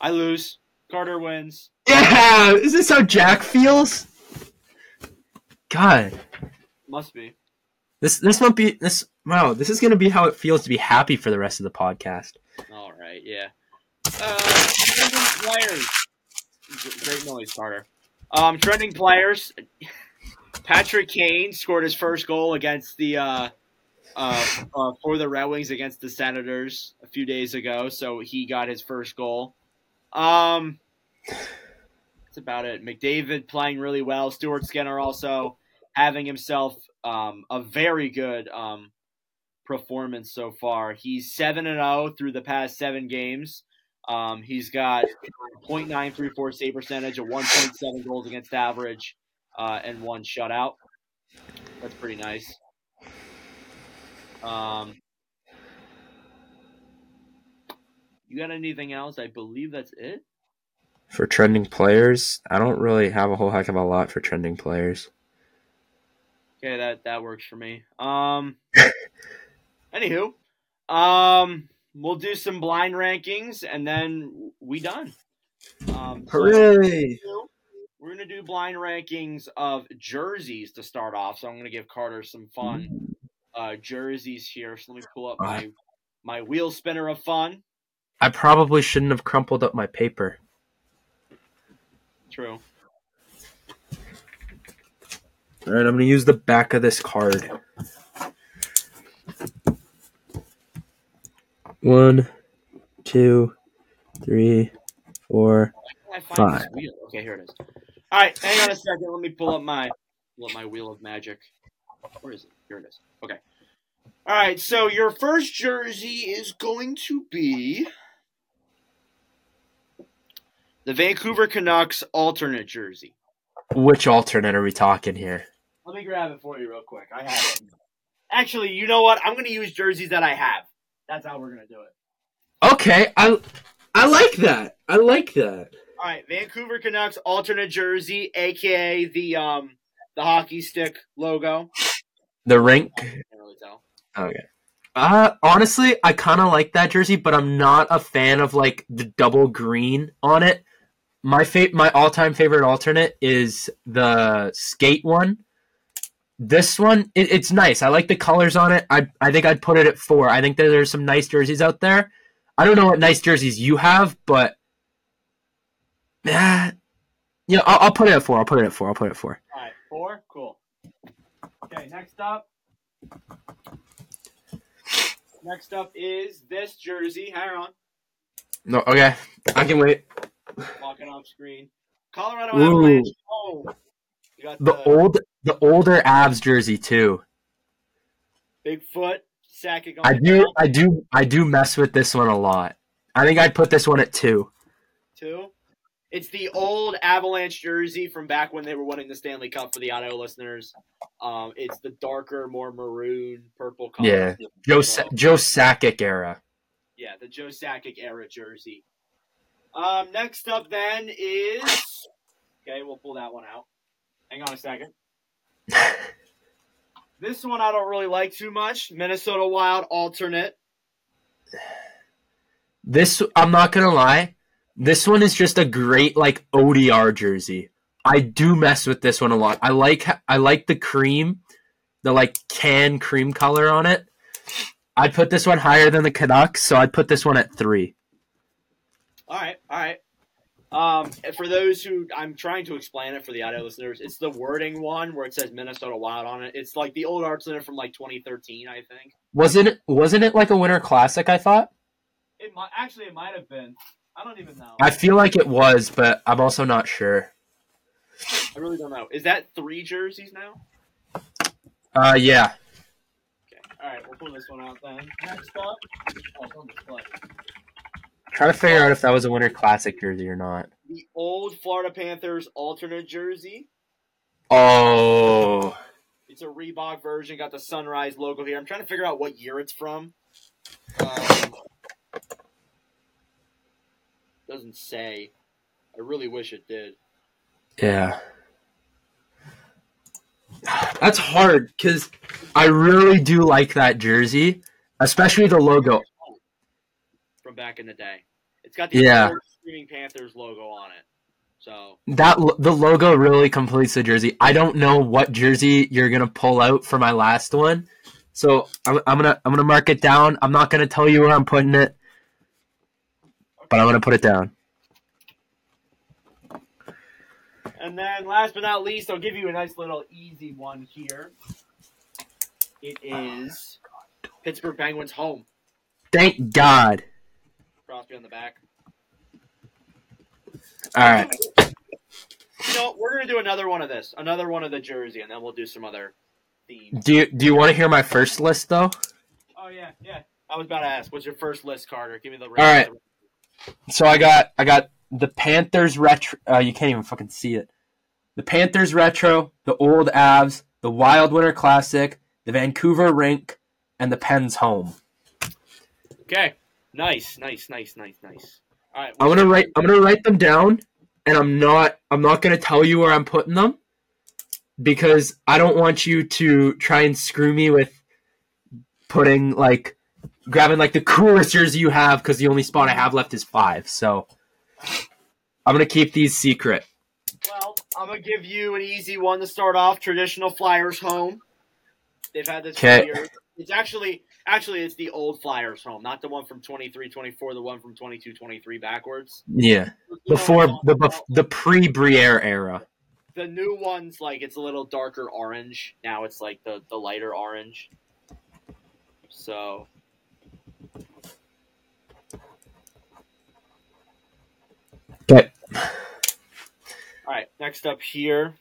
I lose. Carter wins. Yeah, is this how Jack feels? God, Must be. this this might be this. Wow, this is gonna be how it feels to be happy for the rest of the podcast. All right, yeah. Uh, trending players. Great noise, Carter. Um, trending players. Patrick Kane scored his first goal against the uh, uh, uh, for the Red Wings against the Senators a few days ago, so he got his first goal. Um, that's about it. McDavid playing really well. Stuart Skinner also having himself um, a very good um, performance so far. He's seven and zero through the past seven games. Um, he's got .934 save percentage, a 1.7 goals against average, uh, and one shutout. That's pretty nice. Um, you got anything else? I believe that's it. For trending players, I don't really have a whole heck of a lot for trending players. Okay, that that works for me. Um, anywho, um, we'll do some blind rankings and then we done. Um, so Hooray! we're gonna do blind rankings of jerseys to start off. So I'm gonna give Carter some fun uh, jerseys here. So let me pull up my my wheel spinner of fun. I probably shouldn't have crumpled up my paper. True. All right, I'm going to use the back of this card. One, two, three, four. I find this Five. Okay, here it is. All right, hang on a second. Let me pull up my pull up my wheel of magic. Where is it? Here it is. Okay. All right, so your first jersey is going to be the Vancouver Canucks alternate jersey. Which alternate are we talking here? Let me grab it for you real quick. I have it. Actually, you know what? I'm going to use jerseys that I have. That's how we're going to do it. Okay, I I like that. I like that. All right, Vancouver Canucks alternate jersey, aka the um the hockey stick logo. The rink. Can't really tell. Okay. Uh, honestly, I kind of like that jersey, but I'm not a fan of like the double green on it. My fa- my all time favorite alternate is the skate one. This one, it, it's nice. I like the colors on it. I I think I'd put it at four. I think that there's some nice jerseys out there. I don't know what nice jerseys you have, but yeah, yeah, I'll, I'll put it at four. I'll put it at four. I'll put it at four. All right, four, cool. Okay, next up. Next up is this jersey. Hang on, No, okay, I can wait. walking off screen. Colorado Ooh. Avalanche. Oh, you got The old, the older Avs jersey too. Bigfoot on I do, I do, I do mess with this one a lot. I think I'd put this one at two. two. It's the old Avalanche jersey from back when they were winning the Stanley Cup for the audio listeners. Um, it's the darker, more maroon, purple color. Yeah. Joe Sa- Joe Sakic era. Yeah, the Joe Sakic era jersey. Um, next up then is okay. We'll pull that one out. Hang on a second. This one I don't really like too much. Minnesota Wild alternate. This, I'm not gonna lie, this one is just a great like ODR jersey. I do mess with this one a lot. I like, I like the cream, the like can cream color on it. I'd put this one higher than the Canucks, so I'd put this one at three. All right, all right. Um, for those who I'm trying to explain it for the audio listeners, it's the wording one where it says Minnesota Wild on it. It's like the old alternate from like 2013, I think. Wasn't it? Wasn't it like a Winter Classic? I thought. It might actually it might have been. I don't even know. I feel like it was, but I'm also not sure. I really don't know. Is that three jerseys now? Uh, yeah. Okay. All right, we'll pull this one out then. Next up, oh, on display. Trying to figure out if that was a Winter Classic jersey or not. The old Florida Panthers alternate jersey. Oh, It's a Reebok version. Got the Sunrise logo here. I'm trying to figure out what year it's from. Um, doesn't say. I really wish it did. yeah. That's hard because I really do like that jersey, especially the logo. From back in the day. It's got the Yeah. Screaming Panthers logo on it. So That the logo really completes the jersey. I don't know what jersey you're gonna pull out for my last one, so I'm, I'm gonna I'm gonna mark it down. I'm not gonna tell you where I'm putting it, but I'm gonna put it down. And then last but not least, I'll give you a nice little easy one here. It is Pittsburgh Penguins home. Thank God. Crosby on the back. All right. You know, we're gonna do another one of this, another one of the jersey, and then we'll do some other themes. Do you do you want to hear my first list though? Oh yeah, yeah. I was about to ask, what's your first list, Carter? Give me the. All right. So I got I got the Panthers retro. Uh, you can't even fucking see it. The Panthers retro, the old Avs, the Wild Winter Classic, the Vancouver Rink, and the Pens home. Okay. Nice, nice, nice, nice, nice. All right. I'm gonna write. I'm gonna write them down, and I'm not. I'm not gonna tell you where I'm putting them because I don't want you to try and screw me with putting like grabbing like the coolest jersey you have because the only spot I have left is five. So I'm gonna keep these secret. Well, I'm gonna give you an easy one to start off. Traditional Flyers home. They've had this for Okay. years. It's actually actually it's the old Flyers home, not the one from 23-24, the one from 22-23 backwards. Yeah, You before the bef- the pre Briere era. the new one's like it's a little darker orange. Now it's like the the lighter orange. So Okay. all right, next up here.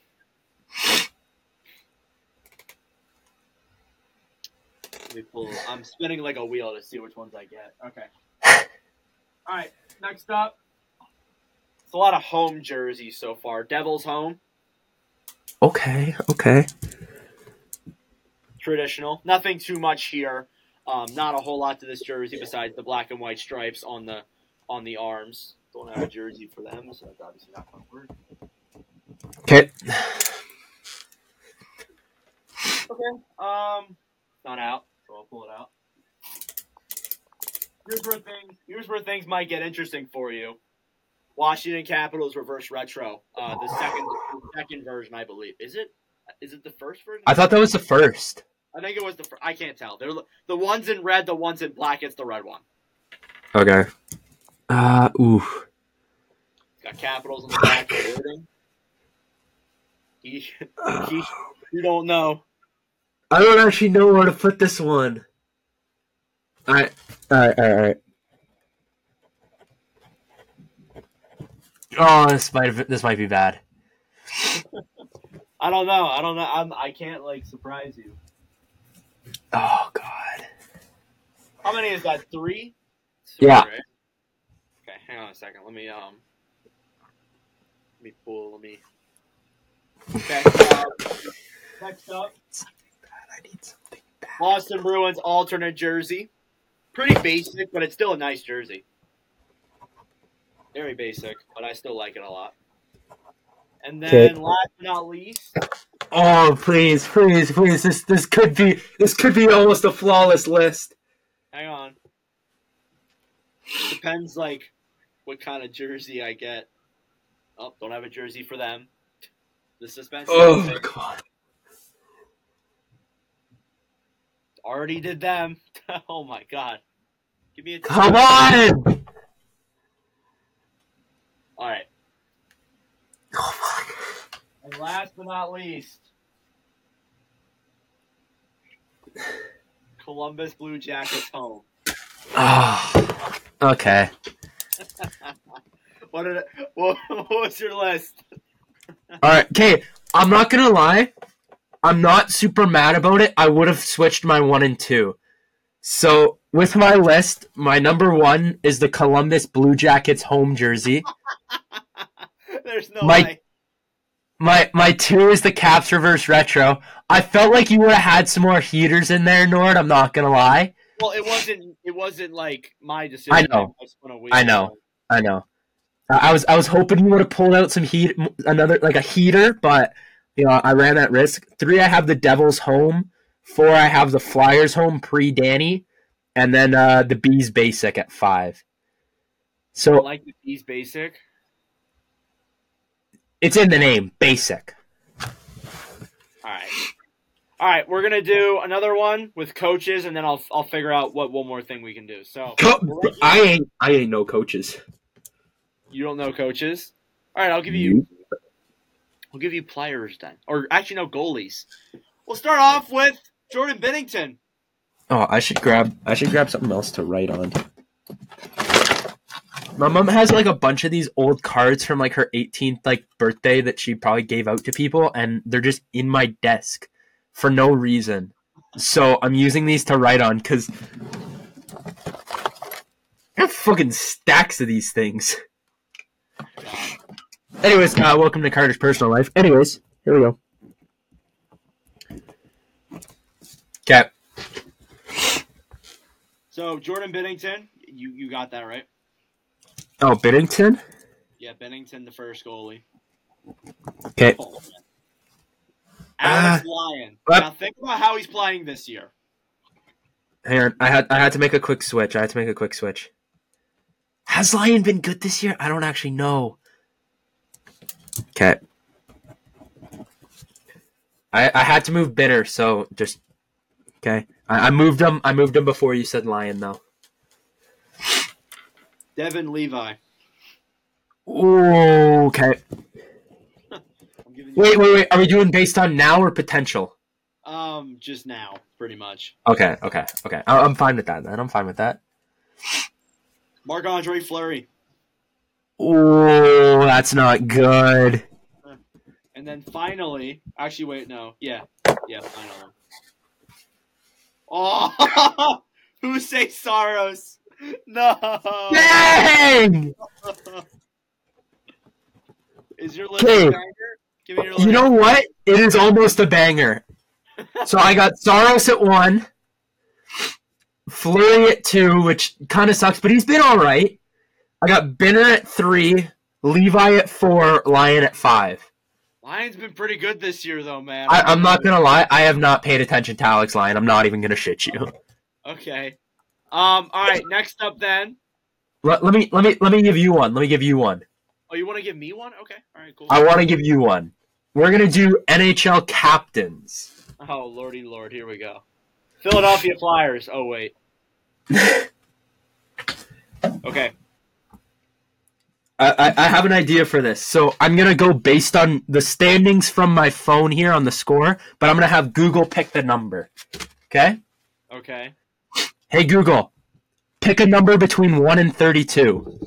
Me pull. I'm spinning like a wheel to see which ones I get. Okay. All right, next up. It's a lot of home jerseys so far. Devils home, Okay. Okay. traditional. Nothing too much here. Um, not a whole lot to this jersey besides the black and white stripes on the on the arms. Don't have a jersey for them, so that's obviously not going to work. Okay. Okay. Um, not out, so I'll pull it out. Here's where things here's where things might get interesting for you. Washington Capitals reverse retro. Uh, the second the second version, I believe. Is it? Is it the first version? I thought that was the first. I think it was the. Fir- I can't tell. They're the ones in red, the ones in black. It's the red one. Okay. Uh. oof. Got capitals on the back. of the wording. He, he, you don't know. I don't actually know where to put this one. Alright, alright, alright, alright. Oh, this might have, this might be bad. I don't know. I don't know. I'm. I can't like surprise you. Oh God. How many is that? Three. Yeah. Right? Okay, hang on a second. Let me um. Let me pull. Let me. Okay. Uh, next up, I need something. Boston Bruins alternate jersey. Pretty basic, but it's still a nice jersey. Very basic, but I still like it a lot. And then, Okay. last but not least, Oh please, please, please! This this could be this could be almost a flawless list. hang on. Depends, like, what kind of jersey I get. Oh, don't have a jersey for them. The suspense. Oh my God. Already did them. oh my god. Give me a Come on! All right. Oh fuck. And last but not least, Columbus Blue Jackets home. Oh, okay. What did what, what was your list? All right. Okay. I'm not gonna lie. I'm not super mad about it. I would have switched my one and two. So with my list, my number one is the Columbus Blue Jackets home jersey. There's no My- way. My my two is the Caps reverse retro. I felt like you would have had some more heaters in there, Nord. I'm not gonna lie. Well, it wasn't. It wasn't like my decision. I know. I spun a wheel. I know. I know. I was I was hoping you would have pulled out some heat, another like a heater, but you know I ran that risk. Three, I have the Devils home. Four, I have the Flyers home pre Danny, and then uh, the Bees basic at five. So I So like the Bees basic. it's in the name, basic. All right. All right, we're gonna do another one with coaches, and then I'll I'll figure out what one more thing we can do. So I ain't I ain't no coaches. you don't know coaches. All right, I'll give you I'll give you players then, or actually no goalies. We'll start off with Jordan Binnington. Oh, I should grab I should grab something else to write on. My mom has like a bunch of these old cards from like her 18th like birthday that she probably gave out to people and they're just in my desk for no reason. So I'm using these to write on cuz I have fucking stacks of these things. Anyways, uh, welcome to Carter's personal life. Anyways, here we go. Okay. So Jordan Binnington, you you got that right? Oh, Binnington. Yeah, Binnington, the first goalie. Okay. Oh. Alex Lyon. what? Now think about how he's playing this year. Hang on, I had I had to make a quick switch. I had to make a quick switch. Has Lyon been good this year? I don't actually know. Okay. I I had to move bitter, so just okay. I, I moved him. I moved him before you said Lyon, though. Devon Levi. Ooh, okay. I'm giving you Wait, wait, wait. Are we doing based on now or potential? um just now, pretty much. Okay, okay, okay. I, I'm fine with that. Then I'm fine with that. Marc Andre Fleury. Ooh, that's not good. And then finally, actually, wait, no, yeah, yeah, finally. Oh, who say Saros? No. Dang! Is your list Okay. banger? Give me your list. You know what? It is almost a banger. So I got Saros at one, Fleury at two, which kind of sucks, but he's been all right. I got Benner at three, Levi at four, Lyon at five. Lyon's been pretty good this year, though, man. I, I'm not gonna lie, I have not paid attention to Alex Lyon. I'm not even gonna shit you. Okay. Um. All right. Next up, then. Let, let me let me let me give you one. Let me give you one. Oh, you want to give me one? Okay. All right. Cool. I want to give you one. We're gonna do NHL captains. Oh, lordy lord. Here we go. Philadelphia Flyers. Oh wait. Okay. I, I I have an idea for this. So I'm gonna go based on the standings from my phone here on the score, but I'm gonna have Google pick the number. Okay? Okay. Hey Google, pick a number between one and thirty-two.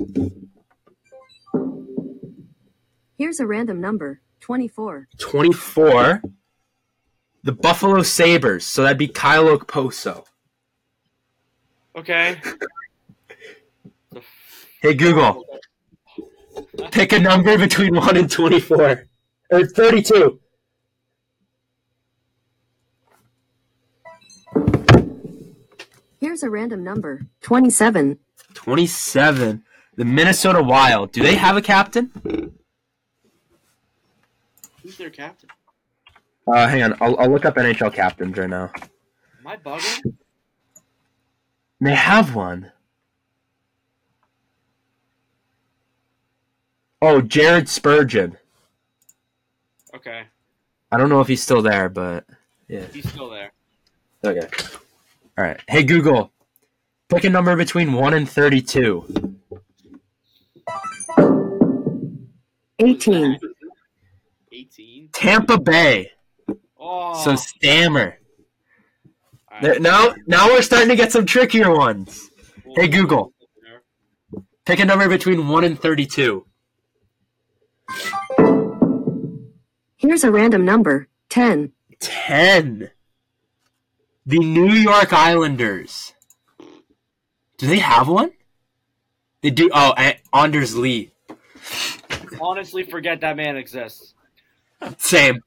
Here's a random number 24. Twenty-four. The Buffalo Sabres. So that'd be Kyle Okposo. Okay. Hey Google, pick a number between one and twenty-four. Or thirty-two. Here's a random number 27. 27. The Minnesota Wild. Do they have a captain? Who's their captain? Uh, hang on. I'll, I'll look up NHL captains right now. Am I bugging? They have one. Oh, Jared Spurgeon. Okay. I don't know if he's still there, but yeah. He's still there. Okay. All right. Hey Google, pick a number between one and thirty-two. 18. 18. Tampa Bay. Oh. So Stammer. right. Now, now we're starting to get some trickier ones. Hey, Google. Pick a number between one and thirty-two. Here's a random number 10. 10. The New York Islanders. Do they have one? They do. Oh, eh, Anders Lee. Honestly, forget that man exists. Same.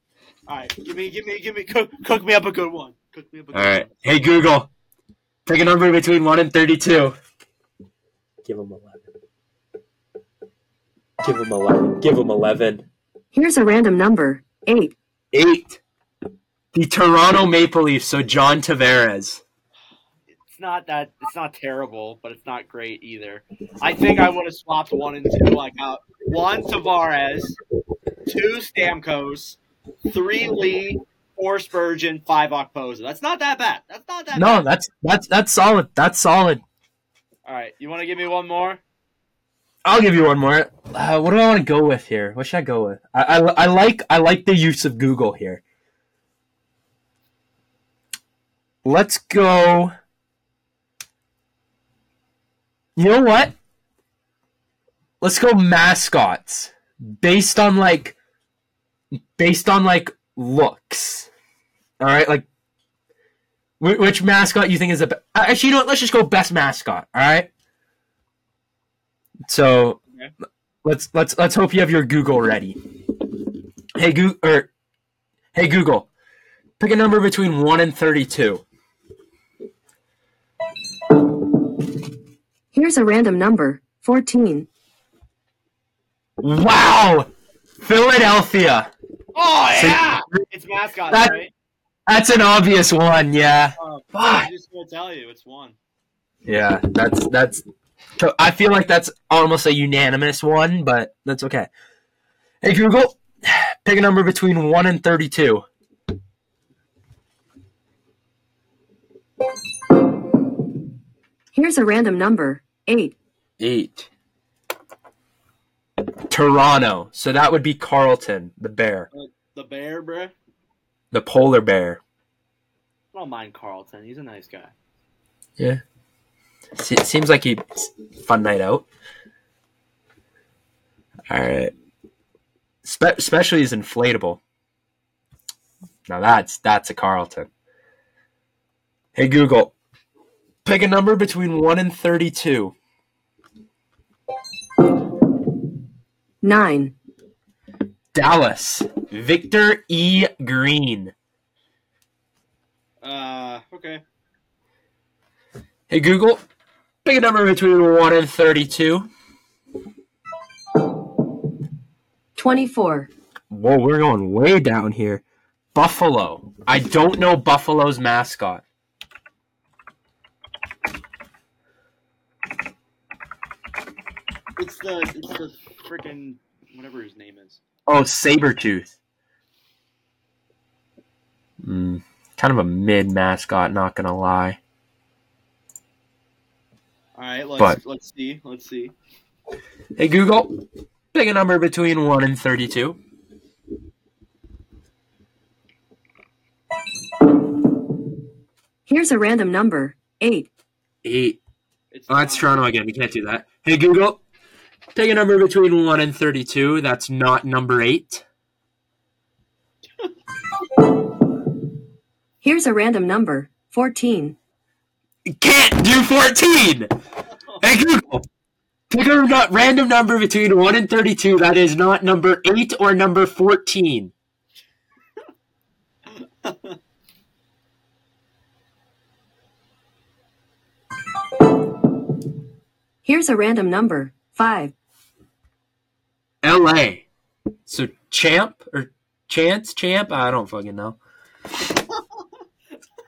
All right. Give me, give me, give me. Cook, cook me up a good one. Cook me up a good one. All right. one. Hey, Google. Pick a number between 1 and 32. Give him 11. Give him 11. Give him 11. Here's a random number 8. 8. The Toronto Maple Leafs, so John Tavares. It's not that. It's not terrible, but it's not great either. I think I would have swapped one and two. I got one Tavares, two Stamkos, three Lee, four Spurgeon, five Okposo. That's not that bad. That's not that No, bad. that's that's that's solid. That's solid. All right. You want to give me one more? I'll give you one more. Uh, what do I want to go with here? What should I go with? I, I, I like I like the use of Google here. Let's go. You know what? Let's go mascots based on like based on like looks. All right, like which mascot you think is the best? Actually, you know what? Let's just go best mascot. All right. So Okay. let's let's let's hope you have your Google ready. Hey Google or Hey Google, pick a number between 1 and 32. Here's a random number 14. Wow! Philadelphia. Oh So- yeah, it's mascot, That- right? That's an obvious one, yeah. Oh, Fuck. I'm just gonna tell you, it's one. Yeah, that's that's. So I feel like that's almost a unanimous one, but that's okay. Hey Google, pick a number between one and thirty-two. Here's a random number 8. Eight. Toronto. So that would be Carlton, the bear, The bear, bruh. the polar bear. I don't mind Carlton. He's a nice guy. Yeah. Se- seems like he fun night out. All right. Spe- especially is inflatable. Now that's that's a Carlton. Hey Google, pick a number between one and thirty-two. 9. Dallas, Victor E. Green. Uh, okay. Hey Google, pick a number between one and thirty-two. 24. Whoa, we're going way down here. Buffalo. I don't know Buffalo's mascot. It's the it's the freaking whatever his name is. Oh, Sabretooth. Mm, kind of a mid mascot, not gonna lie. All right, let's But- let's see, let's see. Hey Google, pick a number between 1 and 32. Here's a random number 8. 8. It's Oh, that's Toronto again. We can't do that. Hey Google, pick a number between 1 and 32. That's not number 8. Here's a random number 14. Can't do 14! Hey Google, pick a random number between 1 and 32 that is not number 8 or number 14. Here's a random number 5. LA. So champ or chance champ? I don't fucking know.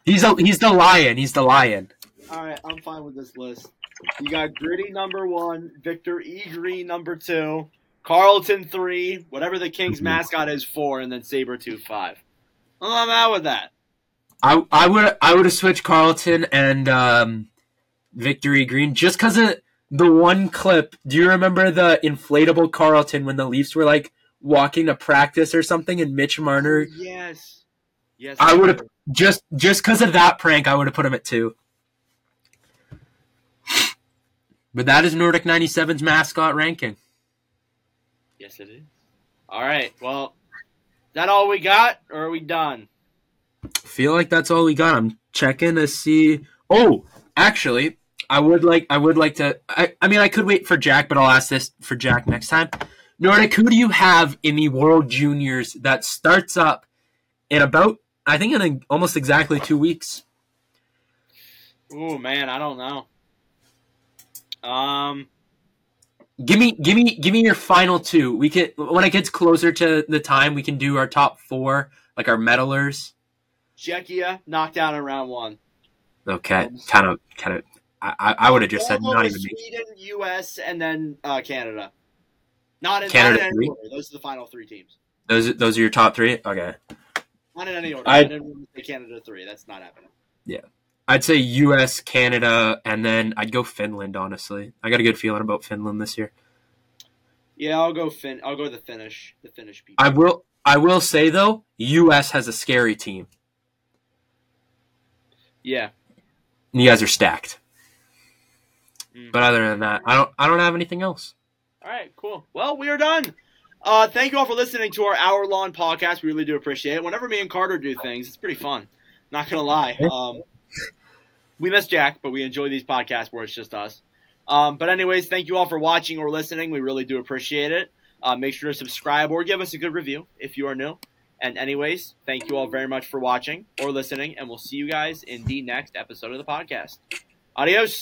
He's a, he's the lion. He's the lion. All right, I'm fine with this list. You got Gritty number one, Victor E. Green number two, Carlton three, whatever the Kings Mhm. mascot is four, and then Sabretooth five. Well, I'm out with that. I I would I would have switched Carlton and um, Victory Green just because of the one clip. Do you remember the inflatable Carlton when the Leafs were like walking to practice or something, and Mitch Marner Yes. Yes. I would've- just just because of that prank, I would have put him at two. But that is Nordic 97's mascot ranking. Yes, it is. All right. Well, is that all we got, or are we done? feel like that's all we got. I'm checking to see. Oh, actually, I would like I would like to. I, I mean, I could wait for Jack, but I'll ask this for Jack next time. Nordic, who do you have in the World Juniors that starts up in about I think in a, almost exactly two weeks? Oh man, I don't know. Um, Give me, give me, give me your final two. We can when it gets closer to the time, we can do our top four, like our medalers. Czechia knocked out in round one. Okay, kind of, kind of. I, I- would have just said not even. Sweden, U.S., and then uh, Canada. Not in, Canada not in any order. Those are the final three teams. those, those are your top three. Okay. Not in any order. I- I, didn't say Canada three. That's not happening. I'd say U.S., Canada, and then I'd go Finland. Honestly, I got a good feeling about Finland this year. Yeah, I'll go fin. I'll go the Finnish. The Finnish people. I will. I will say though, U.S. has a scary team. yeah. You guys are stacked. Mhm. But other than that, I don't. I don't have anything else. All right, cool. Well, we are done. Uh, thank you all for listening to our hour long podcast. We really do appreciate it. Whenever me and Carter do things, it's pretty fun. Not gonna lie. Um, we miss Jack, but we enjoy these podcasts where it's just us. Um, but anyways, thank you all for watching or listening. We really do appreciate it. Uh, make sure to subscribe or give us a good review if you are new. And anyways, thank you all very much for watching or listening, and we'll see you guys in the next episode of the podcast. Adios.